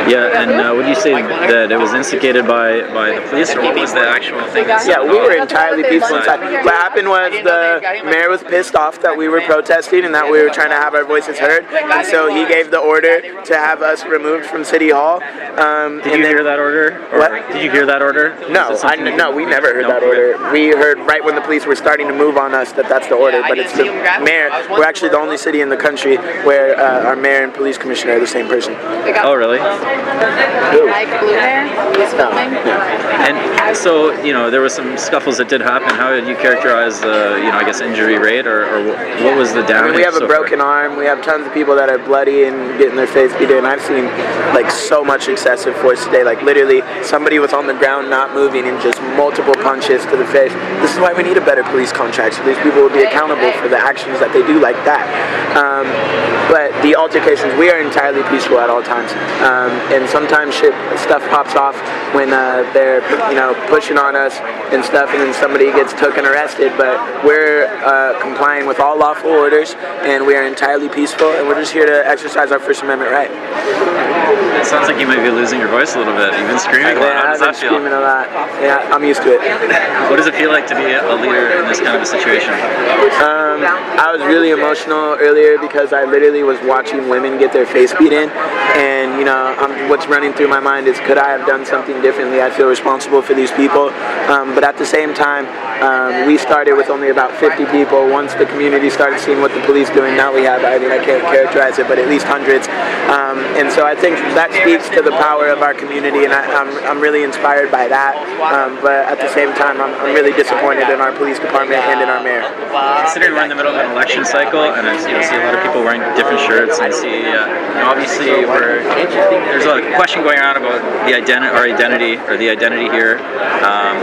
S4: Yeah, and uh, would you say that it was instigated by, by the police, or what was the actual thing?
S33: Yeah, we were entirely peaceful inside. What happened was the mayor was pissed off that we were protesting and that we were trying to have our voices heard, and so he gave the order to have us removed from City Hall. Um,
S4: Did you hear that order? Or
S33: What?
S4: Did you hear that order?
S33: No, I, no, we never heard
S4: No,
S33: that order. We heard right when the police were starting to move on us that that's the order. But it's the mayor. We're actually the only city in the country where uh, our mayor and police commissioner are the same person.
S4: Oh, really?
S27: Mike Blue Hair was filming.
S4: And so, you know, there were some scuffles that did happen. How did you characterize the, you know, I guess injury rate, or, or what was the
S33: I
S4: damage?
S33: mean, we have a
S4: so far?
S33: broken arm. We have tons of people that are bloody and getting their face beat in. I've seen like so much excessive force today. Like literally, somebody was on the ground not moving and just multiple punches to the face. This is why we need a better police contract, so these people will be accountable for the actions that they do like that. Um, but the altercations, we are entirely peaceful at all times, um, and sometimes shit stuff pops off when uh, they're you know pushing on us and stuff, and then somebody gets took and arrested. But we're uh, complying with all lawful orders, and we are entirely peaceful, and we're just here to exercise our First Amendment right.
S4: It sounds like you might be losing your voice a little bit. You've been screaming a lot. How does that feel?
S33: screaming a lot. Yeah, I'm used to it.
S4: What does it feel like to be a leader in this kind of a situation?
S33: Um, I was really emotional earlier because I literally was watching women get their face beat in, and you know, um, what's running through my mind is, could I have done something differently? I feel responsible for these people, um, but at the same time, um, we started with only about 50 people. Once the community started seeing what the police doing, now we have, I mean, I can't characterize it, but at least hundreds. Um, and so I think that speaks to the power of our community, and I, I'm, I'm really inspired by that. Um, but at the same time, I'm, I'm really disappointed in our police department and in our mayor.
S4: Considering we're in the middle of an election cycle, and I see, you know, see a lot of people wearing different shirts, and see, uh, obviously, we're, there's a question going on about the identi- our identity or the identity here, um,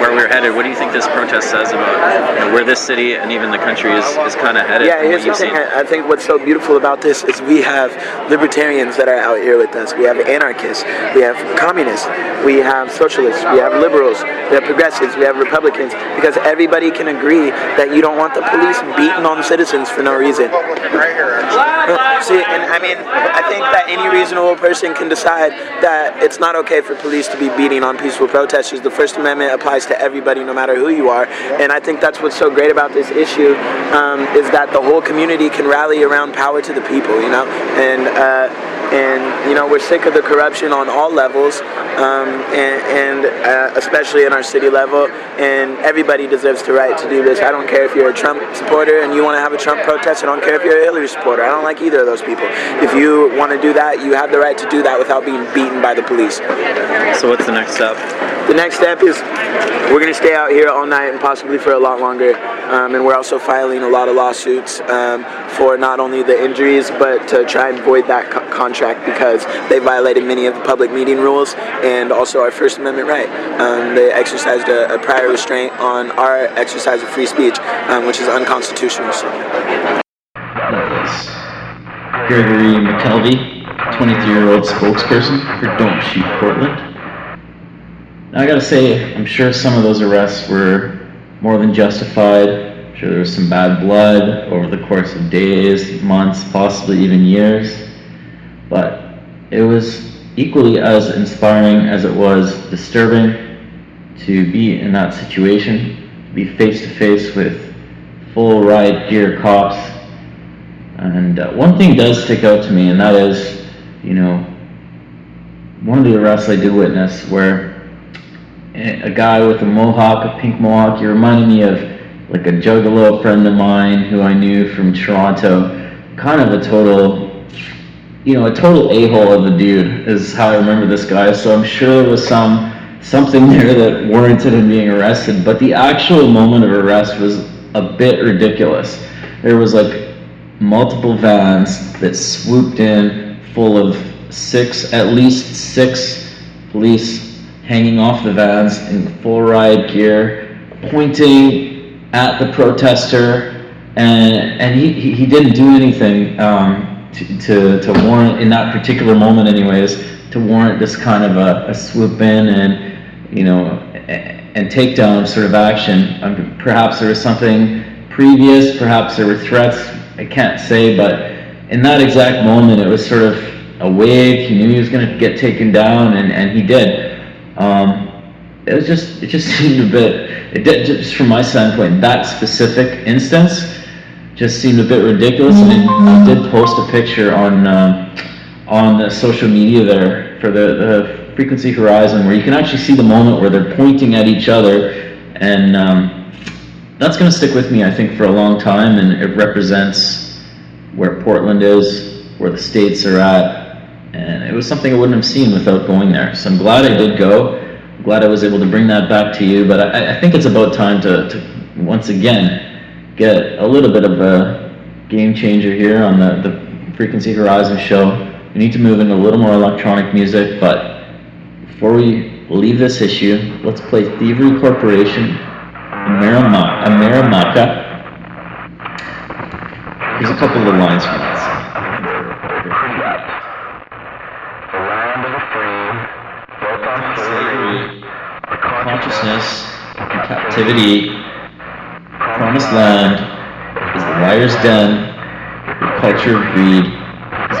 S4: where we're headed. What do you think this protest says about you know, where this city and even the country is, is kind of headed?
S33: Yeah, here's the thing. I I think what's so beautiful about this is we have libertarians that are out here with us. We have anarchists. We have communists. We have socialists. We have liberals. We have progressives. We have Republicans. Because everybody can agree that you don't want the police beating on citizens for no reason. See, and I mean, I think that any reasonable person can decide that it's not okay for police to be beating on peaceful protesters. The First Amendment applies to everybody, no matter who you are. And I think that's what's so great about this issue um, is that the whole community can rally around power to the people, you know? And, uh, and you know, we're sick of the corruption on all levels, um, and, and uh, especially in our city level. And everybody deserves the right to do this. I don't care if you're a Trump supporter and you want to have a Trump protest. I don't care if you're a Hillary supporter. I don't like either of those people. If you want to do that, you have the right to do that without being beaten by the police.
S4: So what's the next step?
S33: The next step is we're going to stay out here all night and possibly for a lot longer. Um, and we're also filing a lot of lawsuits um, for not only the injuries, but to try and void that co- contract because they violated many of the public meeting rules and also our First Amendment right. Um, they exercised a, a prior restraint on our exercise of free speech, um, which is unconstitutional. So.
S1: Gregory McKelvey, 23-year-old spokesperson for Don't Shoot Portland. Now I gotta say, I'm sure some of those arrests were more than justified. Sure there was some bad blood over the course of days, months, possibly even years. But it was equally as inspiring as it was disturbing to be in that situation, to be face to face with full riot gear cops. And uh, one thing does stick out to me, and that is, you know, one of the arrests I did witness where a a guy with a mohawk, a pink mohawk, he reminded me of like a juggalo friend of mine who I knew from Toronto. Kind of a total, you know, a total a-hole of a dude is how I remember this guy. So I'm sure there was some something there that warranted him being arrested. But the actual moment of arrest was a bit ridiculous. There was like multiple vans that swooped in full of six, at least six police hanging off the vans in full riot gear, pointing at the protester, and and he, he, didn't do anything um, to, to, warrant in that particular moment, anyways, to warrant this kind of a, a swoop in and you know and takedown sort of action. Um, perhaps there was something previous, perhaps there were threats. I can't say, but in that exact moment, it was sort of a wave. He knew he was going to get taken down, and, and he did. Um, it was just it just seemed a bit it did, just from my standpoint that specific instance just seemed a bit ridiculous. And I did post a picture on um, on the social media there for the, the frequency horizon where you can actually see the moment where they're pointing at each other. And um, that's going to stick with me I think for a long time. And it represents where Portland is where the states are at. And it was something I wouldn't have seen without going there. So I'm glad I did go. Glad I was able to bring that back to you. But I, I think it's about time to, to, once again get a little bit of a game changer here on the, the Frequency Horizon show. We need to move into a little more electronic music. But before we leave this issue, let's play Thievery Corporation. Amerimacka. Here's a couple of lines from this. consciousness captivity, promised land is the liar's den, the culture of greed is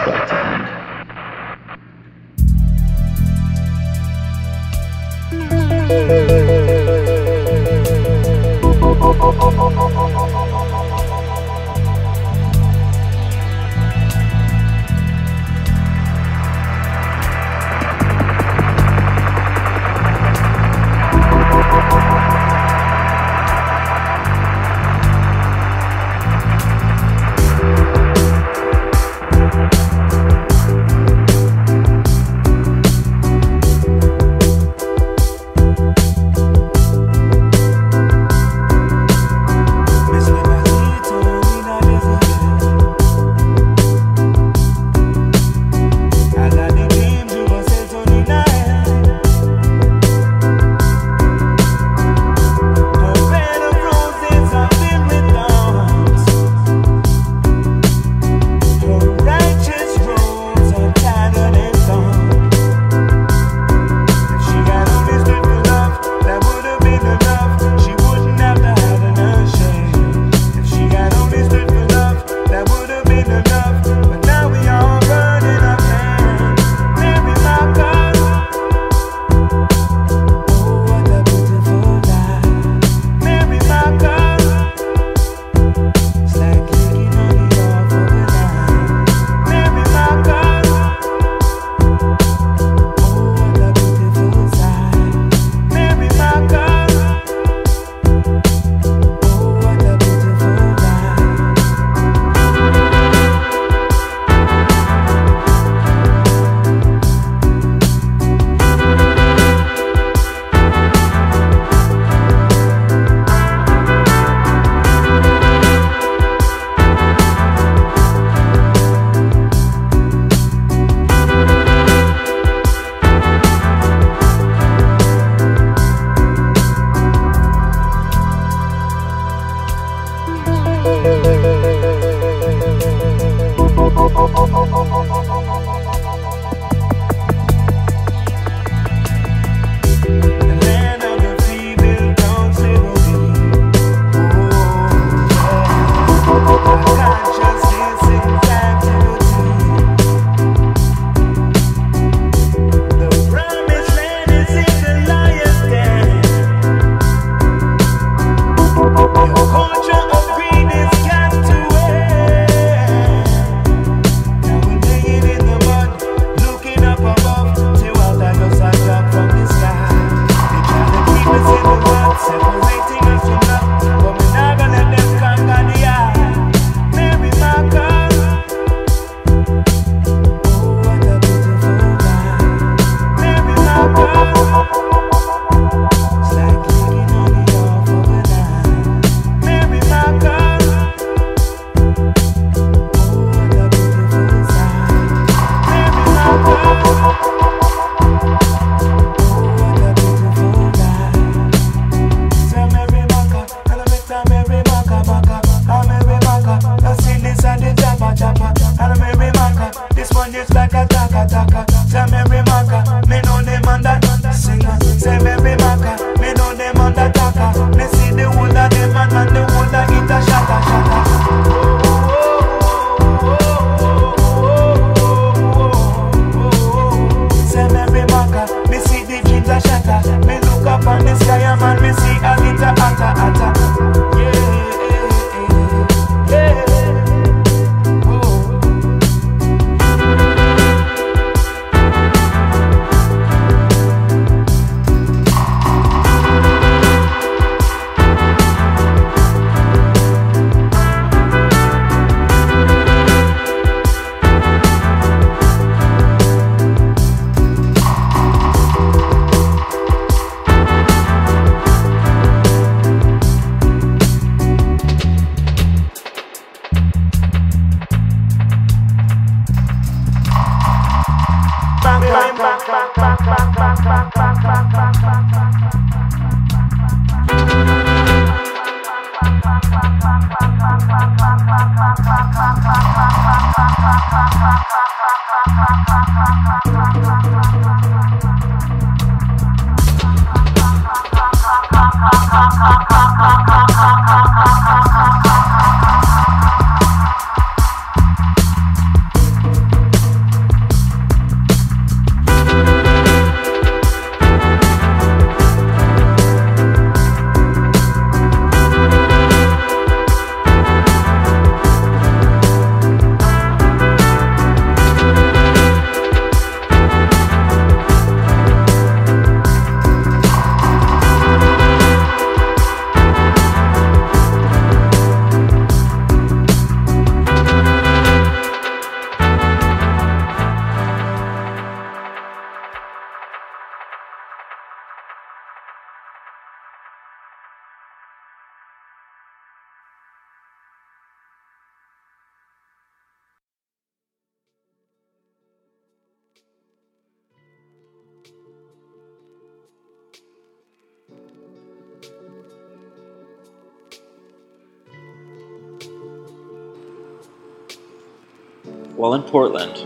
S4: Portland,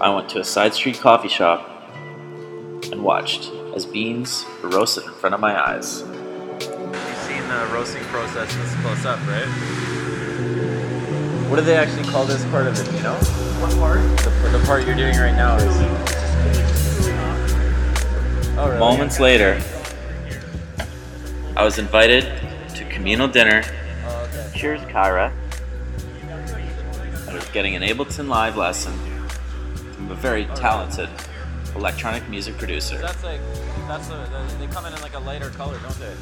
S4: I went to a side street coffee shop and watched as beans were roasted in front of my eyes. You've seen the roasting process this close up, right? What do they actually call this part of it? You know? What part? The, the part you're doing right now is. Oh, really? Moments later, I was invited to communal dinner. Oh, Cheers, Kyra. Getting an Ableton Live lesson from a very talented electronic music producer.
S1: That's like that's a, they come in in like a lighter color, don't they?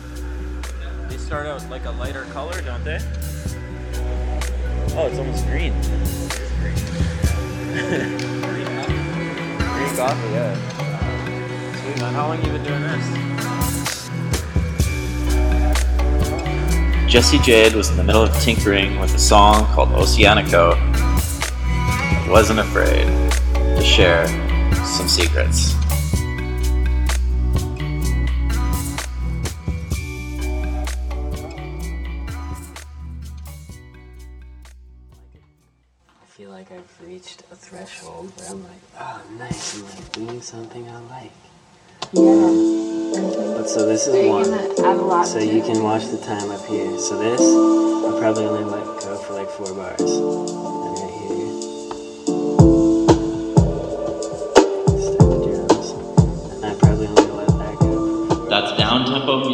S1: They start out like a lighter color, don't they? Oh, it's almost green. green coffee, yeah. Sweet man, how long you been doing this?
S4: Jesse Jade was in the middle of tinkering with a song called Oceanico. I wasn't afraid to share some secrets.
S34: I feel like I've reached a threshold where I'm like, oh, nice, I'm like doing something I like. Yeah. But so this is
S35: Are
S34: one.
S35: gonna add a lot
S34: So
S35: to
S34: you can watch the time up here. So this, I'll probably only let go for like four bars.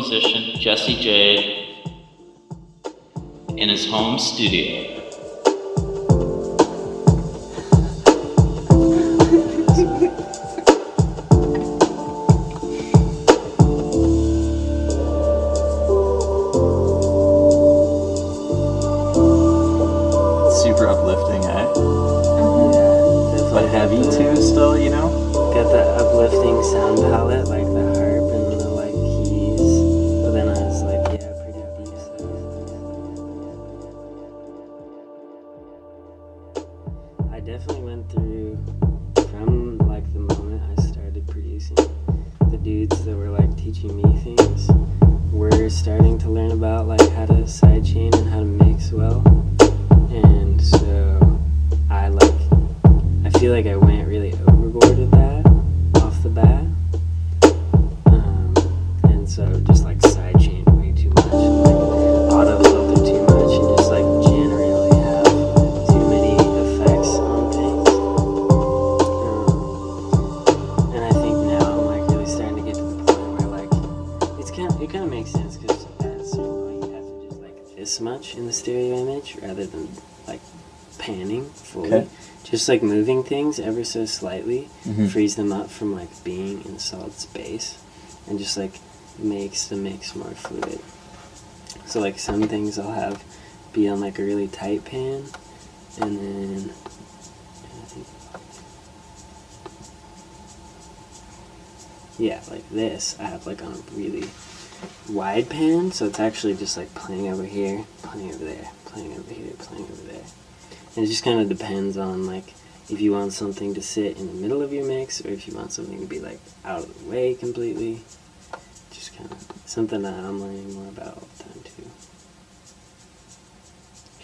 S4: Musician Jesse Jade in his home studio.
S34: Just like moving things ever so slightly
S4: Mhm.
S34: frees them up from like being in solid space and just like makes the mix more fluid. So like some things I'll have be on like a really tight pan and then yeah, like this I have like on a really wide pan, so it's actually just like playing over here, playing over there, playing over here, playing over there. And it just kind of depends on like if you want something to sit in the middle of your mix or if you want something to be like out of the way completely. Just kind of something that I'm learning more about all the time too.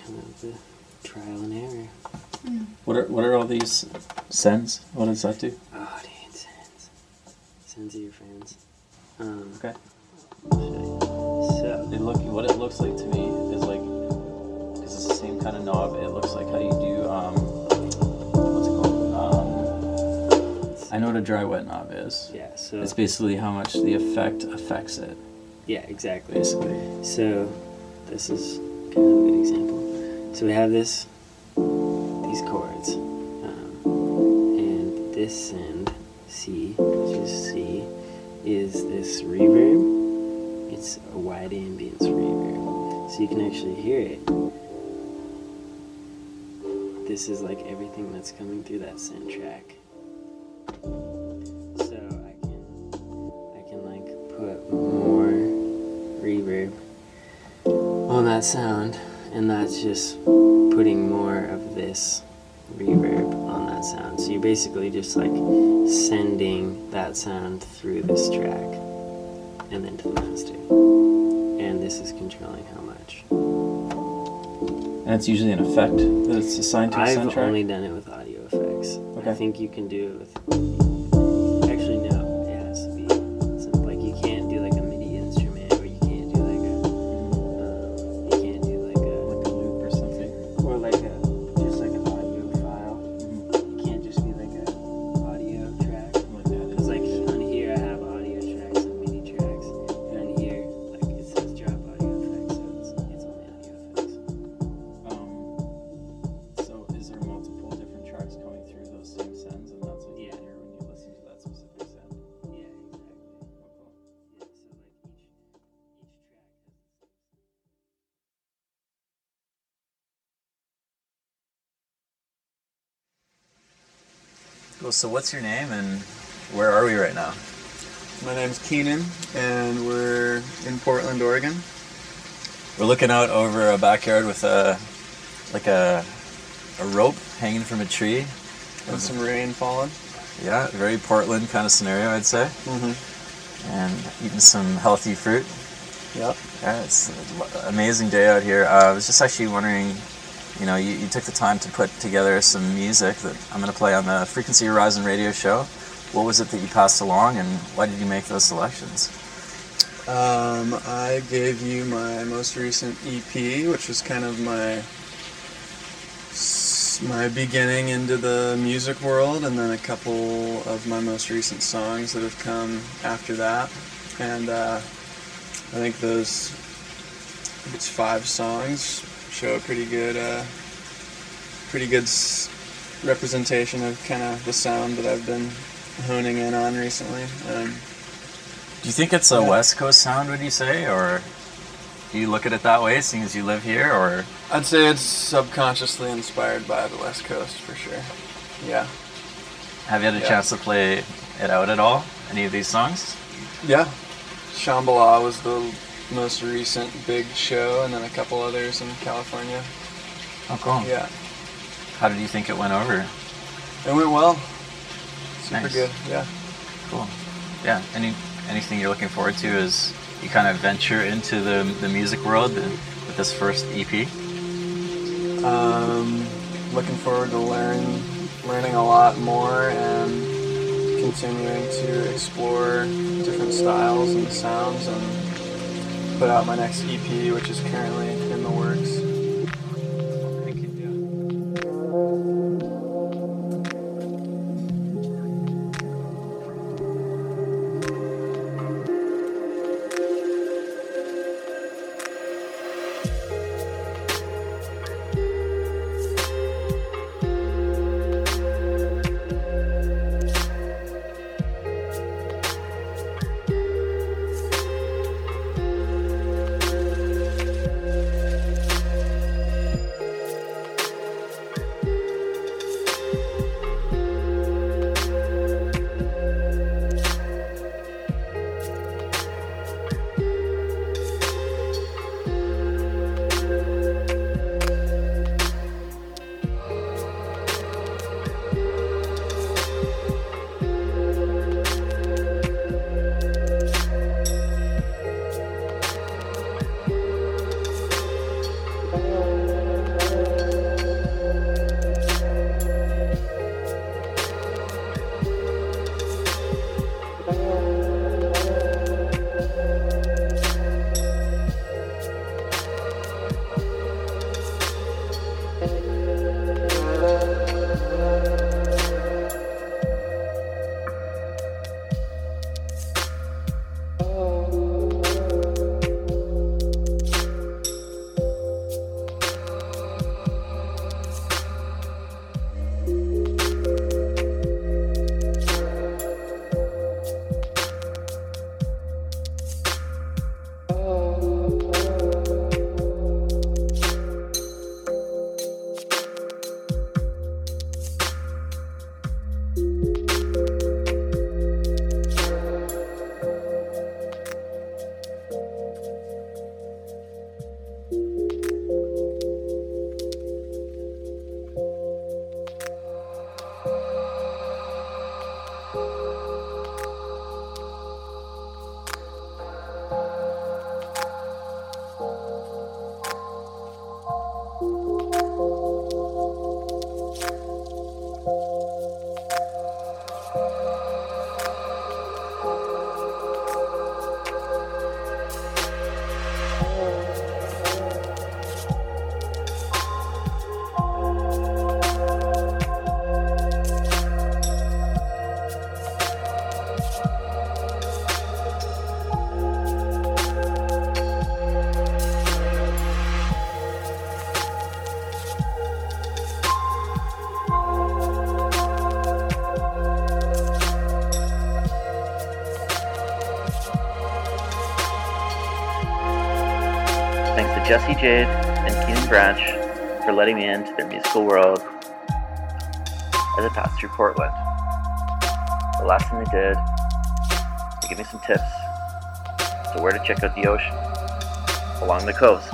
S34: Kind of the trial and error.
S4: What are what are all these sends? What does that do?
S34: Oh, dude, sends. Sends to your friends. Um,
S4: okay.
S34: So
S4: it look what it looks like to me kind of knob. It looks like how you do um, what's it called? Um, I know what a dry wet knob is.
S34: Yeah, so-
S4: it's basically how much the effect affects it.
S34: Yeah, exactly.
S4: Basically.
S34: So this is kind of a good example. So we have this, these chords, um, and this send C, which is C, is this reverb. It's a wide ambience reverb, so you can actually hear it. This is like everything that's coming through that send track. So I can, I can like put more reverb on that sound, and that's just putting more of this reverb on that sound. So you're basically just like sending that sound through this track and then to the master. And this is controlling how much.
S4: And it's usually an effect that it's assigned to a
S34: I've
S4: send track.
S34: only done it with audio effects. I think you can do it with.
S4: Cool. So what's your name and where are we right now?
S36: My name's Keenan, and we're in Portland, Oregon.
S4: We're looking out over a backyard with a like a a rope hanging from a tree.
S36: With some rain falling.
S4: Yeah, very Portland kind of scenario, I'd say.
S36: Mm-hmm.
S4: And eating some healthy fruit.
S36: Yep.
S4: Yeah, it's an amazing day out here. Uh, I was just actually wondering, you know, you, you took the time to put together some music that I'm going to play on the Frequency Horizon radio show. What was it that you passed along, and why did you make those selections?
S36: Um, I gave you my most recent EP, which was kind of my my beginning into the music world, and then a couple of my most recent songs that have come after that. And uh, I think those, it's five songs, show a pretty good, uh, pretty good s- representation of kind of the sound that I've been honing in on recently. Um,
S4: Do you think it's a West Coast sound, would you say, or do you look at it that way, seeing as you live here, or
S36: I'd say it's subconsciously inspired by the West Coast for sure. Yeah.
S4: have you had a
S36: Yeah.
S4: chance to play it out at all? Any of these songs?
S36: Yeah. Shambhala was the most recent big show, and then a couple others in California.
S4: Oh, cool.
S36: Yeah.
S4: How did you think it went over?
S36: It went well. Super
S4: Nice.
S36: good. Yeah.
S4: Cool. Yeah. Any anything you're looking forward to as you kind of venture into the the music world with this first EP?
S36: Um, looking forward to learn, learning a lot more and continuing to explore different styles and sounds and put out my next EP, which is currently in the works.
S1: Jesse Jade and Keenan Branch for letting me into their musical world as I passed through Portland. The last thing they did was give me some tips to where to check out the ocean along the coast.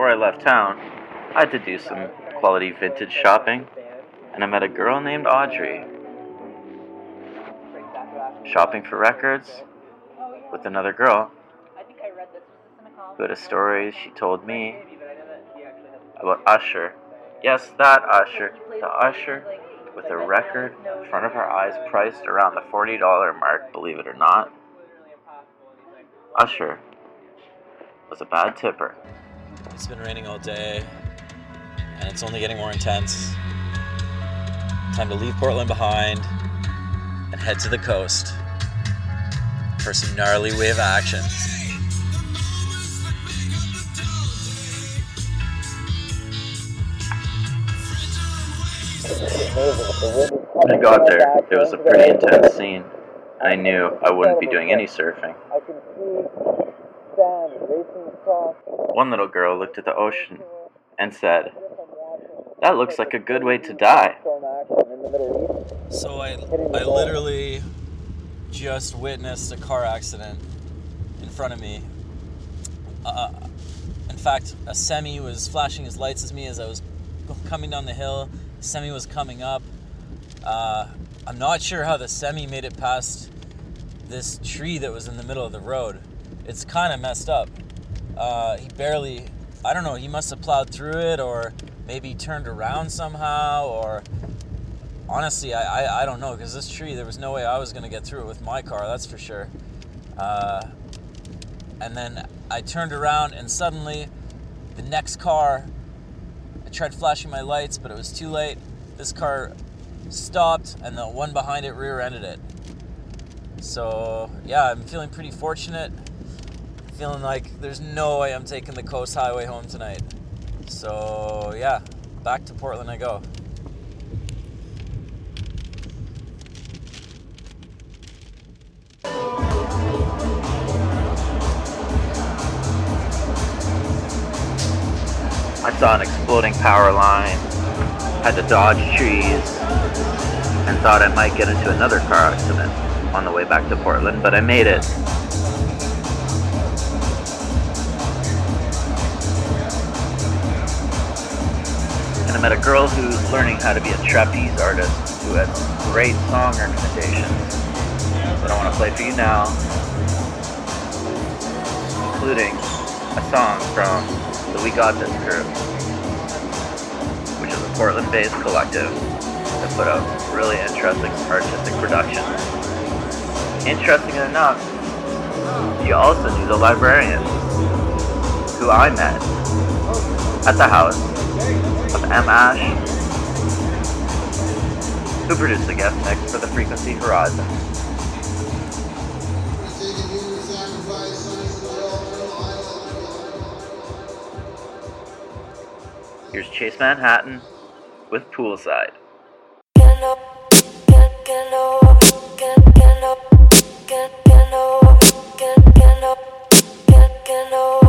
S1: Before I left town, I had to do some quality vintage shopping, and I met a girl named Audrey. Shopping for records with another girl who had a story she told me about Usher. Yes, that Usher. The Usher with a record in front of her eyes priced around the $40 mark, believe it or not. Usher was a bad tipper.
S4: It's been raining all day, and it's only getting more intense. Time to leave Portland behind and head to the coast for some gnarly wave action.
S1: When I got there, it was a pretty intense scene, I knew I wouldn't be doing any surfing. One little girl looked at the ocean and said, That looks like a good way to die.
S4: So I, I literally just witnessed a car accident in front of me. Uh, in fact, a semi was flashing his lights at me as I was coming down the hill. Semi was coming up. Uh, I'm not sure how the semi made it past this tree that was in the middle of the road. It's kind of messed up. Uh, he barely, I don't know, he must have plowed through it or maybe turned around somehow or honestly, I, I, I don't know because this tree, there was no way I was going to get through it with my car, that's for sure. Uh, and then I turned around and suddenly the next car, I tried flashing my lights, but it was too late. This car stopped and the one behind it rear ended it. So, yeah, I'm feeling pretty fortunate. Feeling like there's no way I'm taking the coast highway home tonight. So, yeah, back to Portland I go.
S1: I saw an exploding power line, had to dodge trees, and thought I might get into another car accident on the way back to Portland, but I made it. I met a girl who's learning how to be a trapeze artist who has great song recommendations that I want to play for you now, including a song from the We Got This group, which is a Portland-based collective that put out really interesting artistic productions. Interesting enough, you also knew the librarian, who I met at the house of M. Ash, who produced the guest mix for the Frequency Horizon. Here's Chase Manhattan with Poolside.
S37: As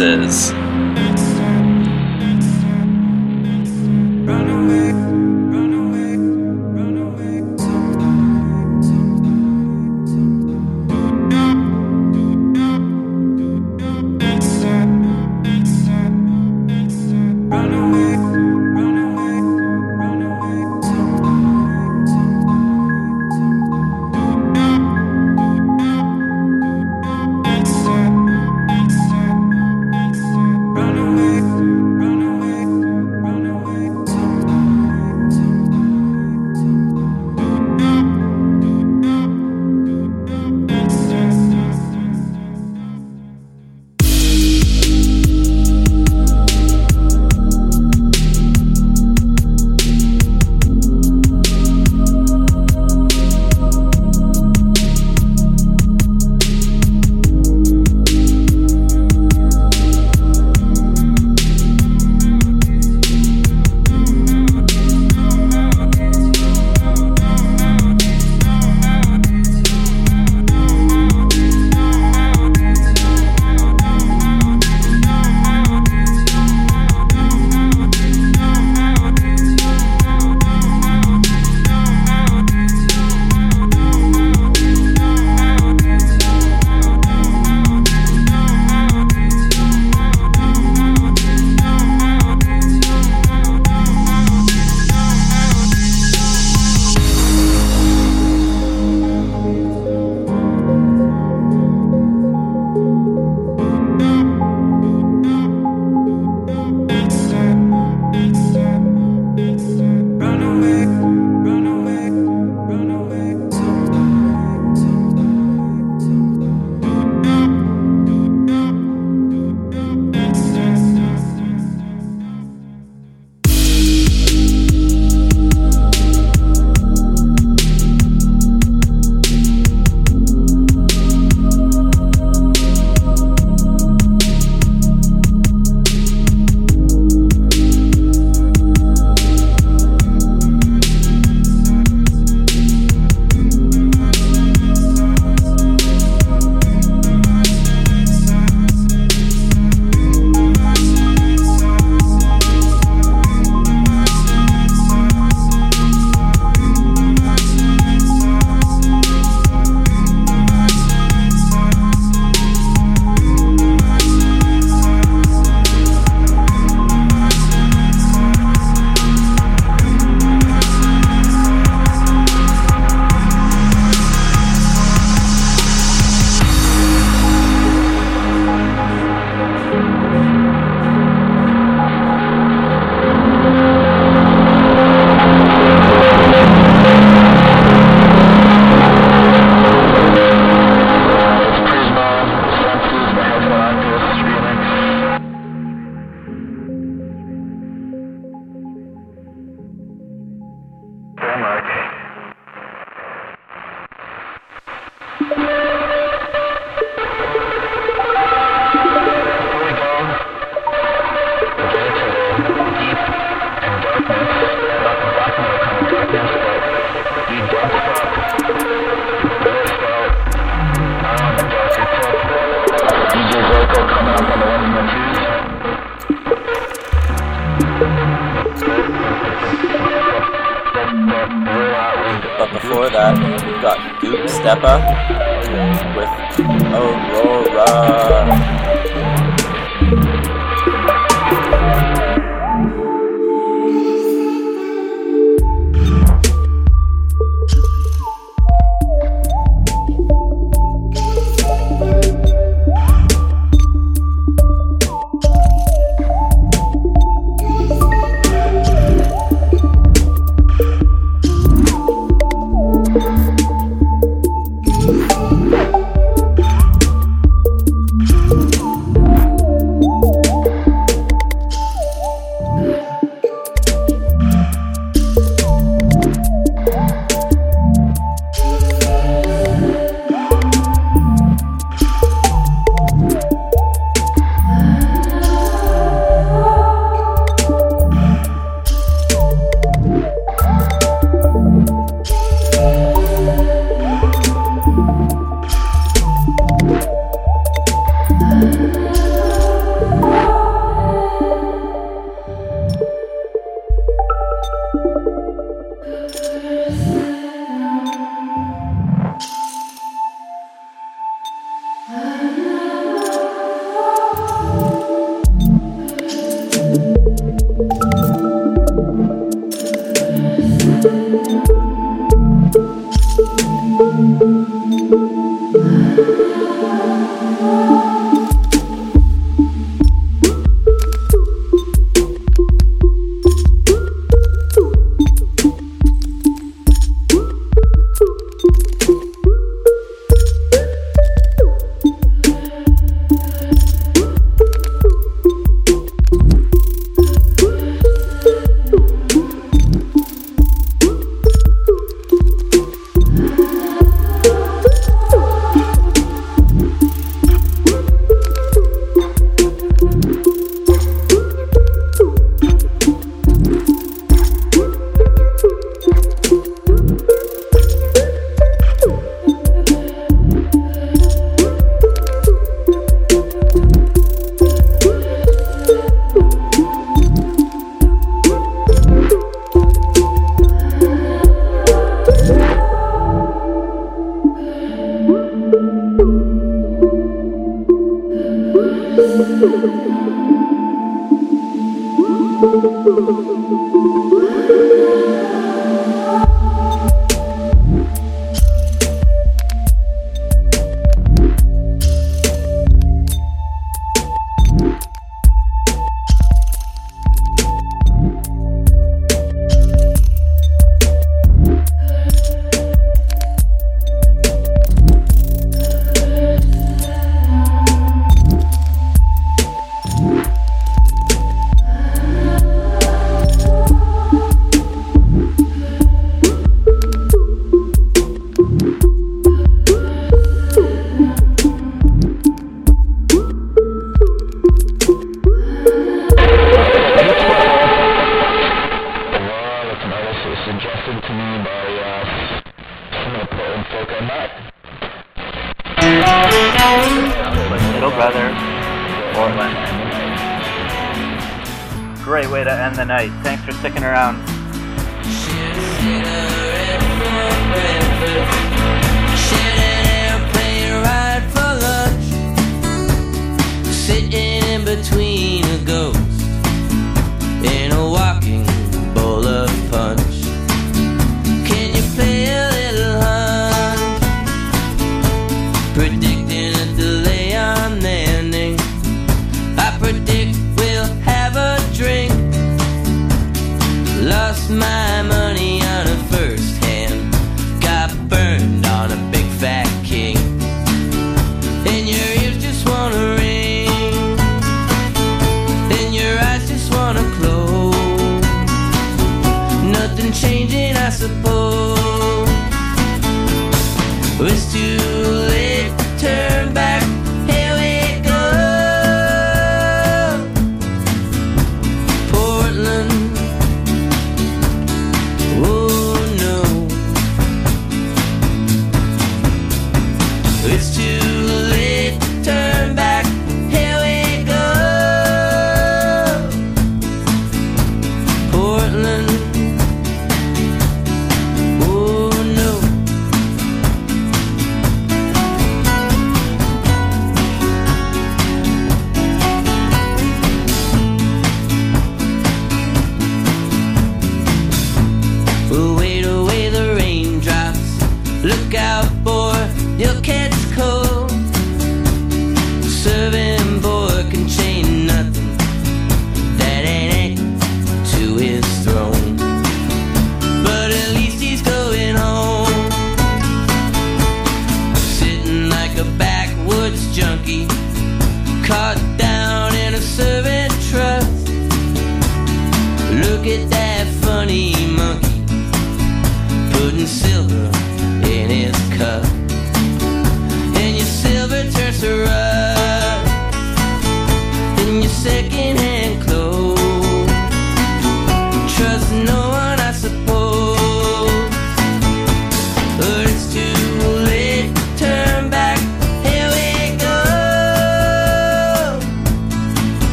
S1: of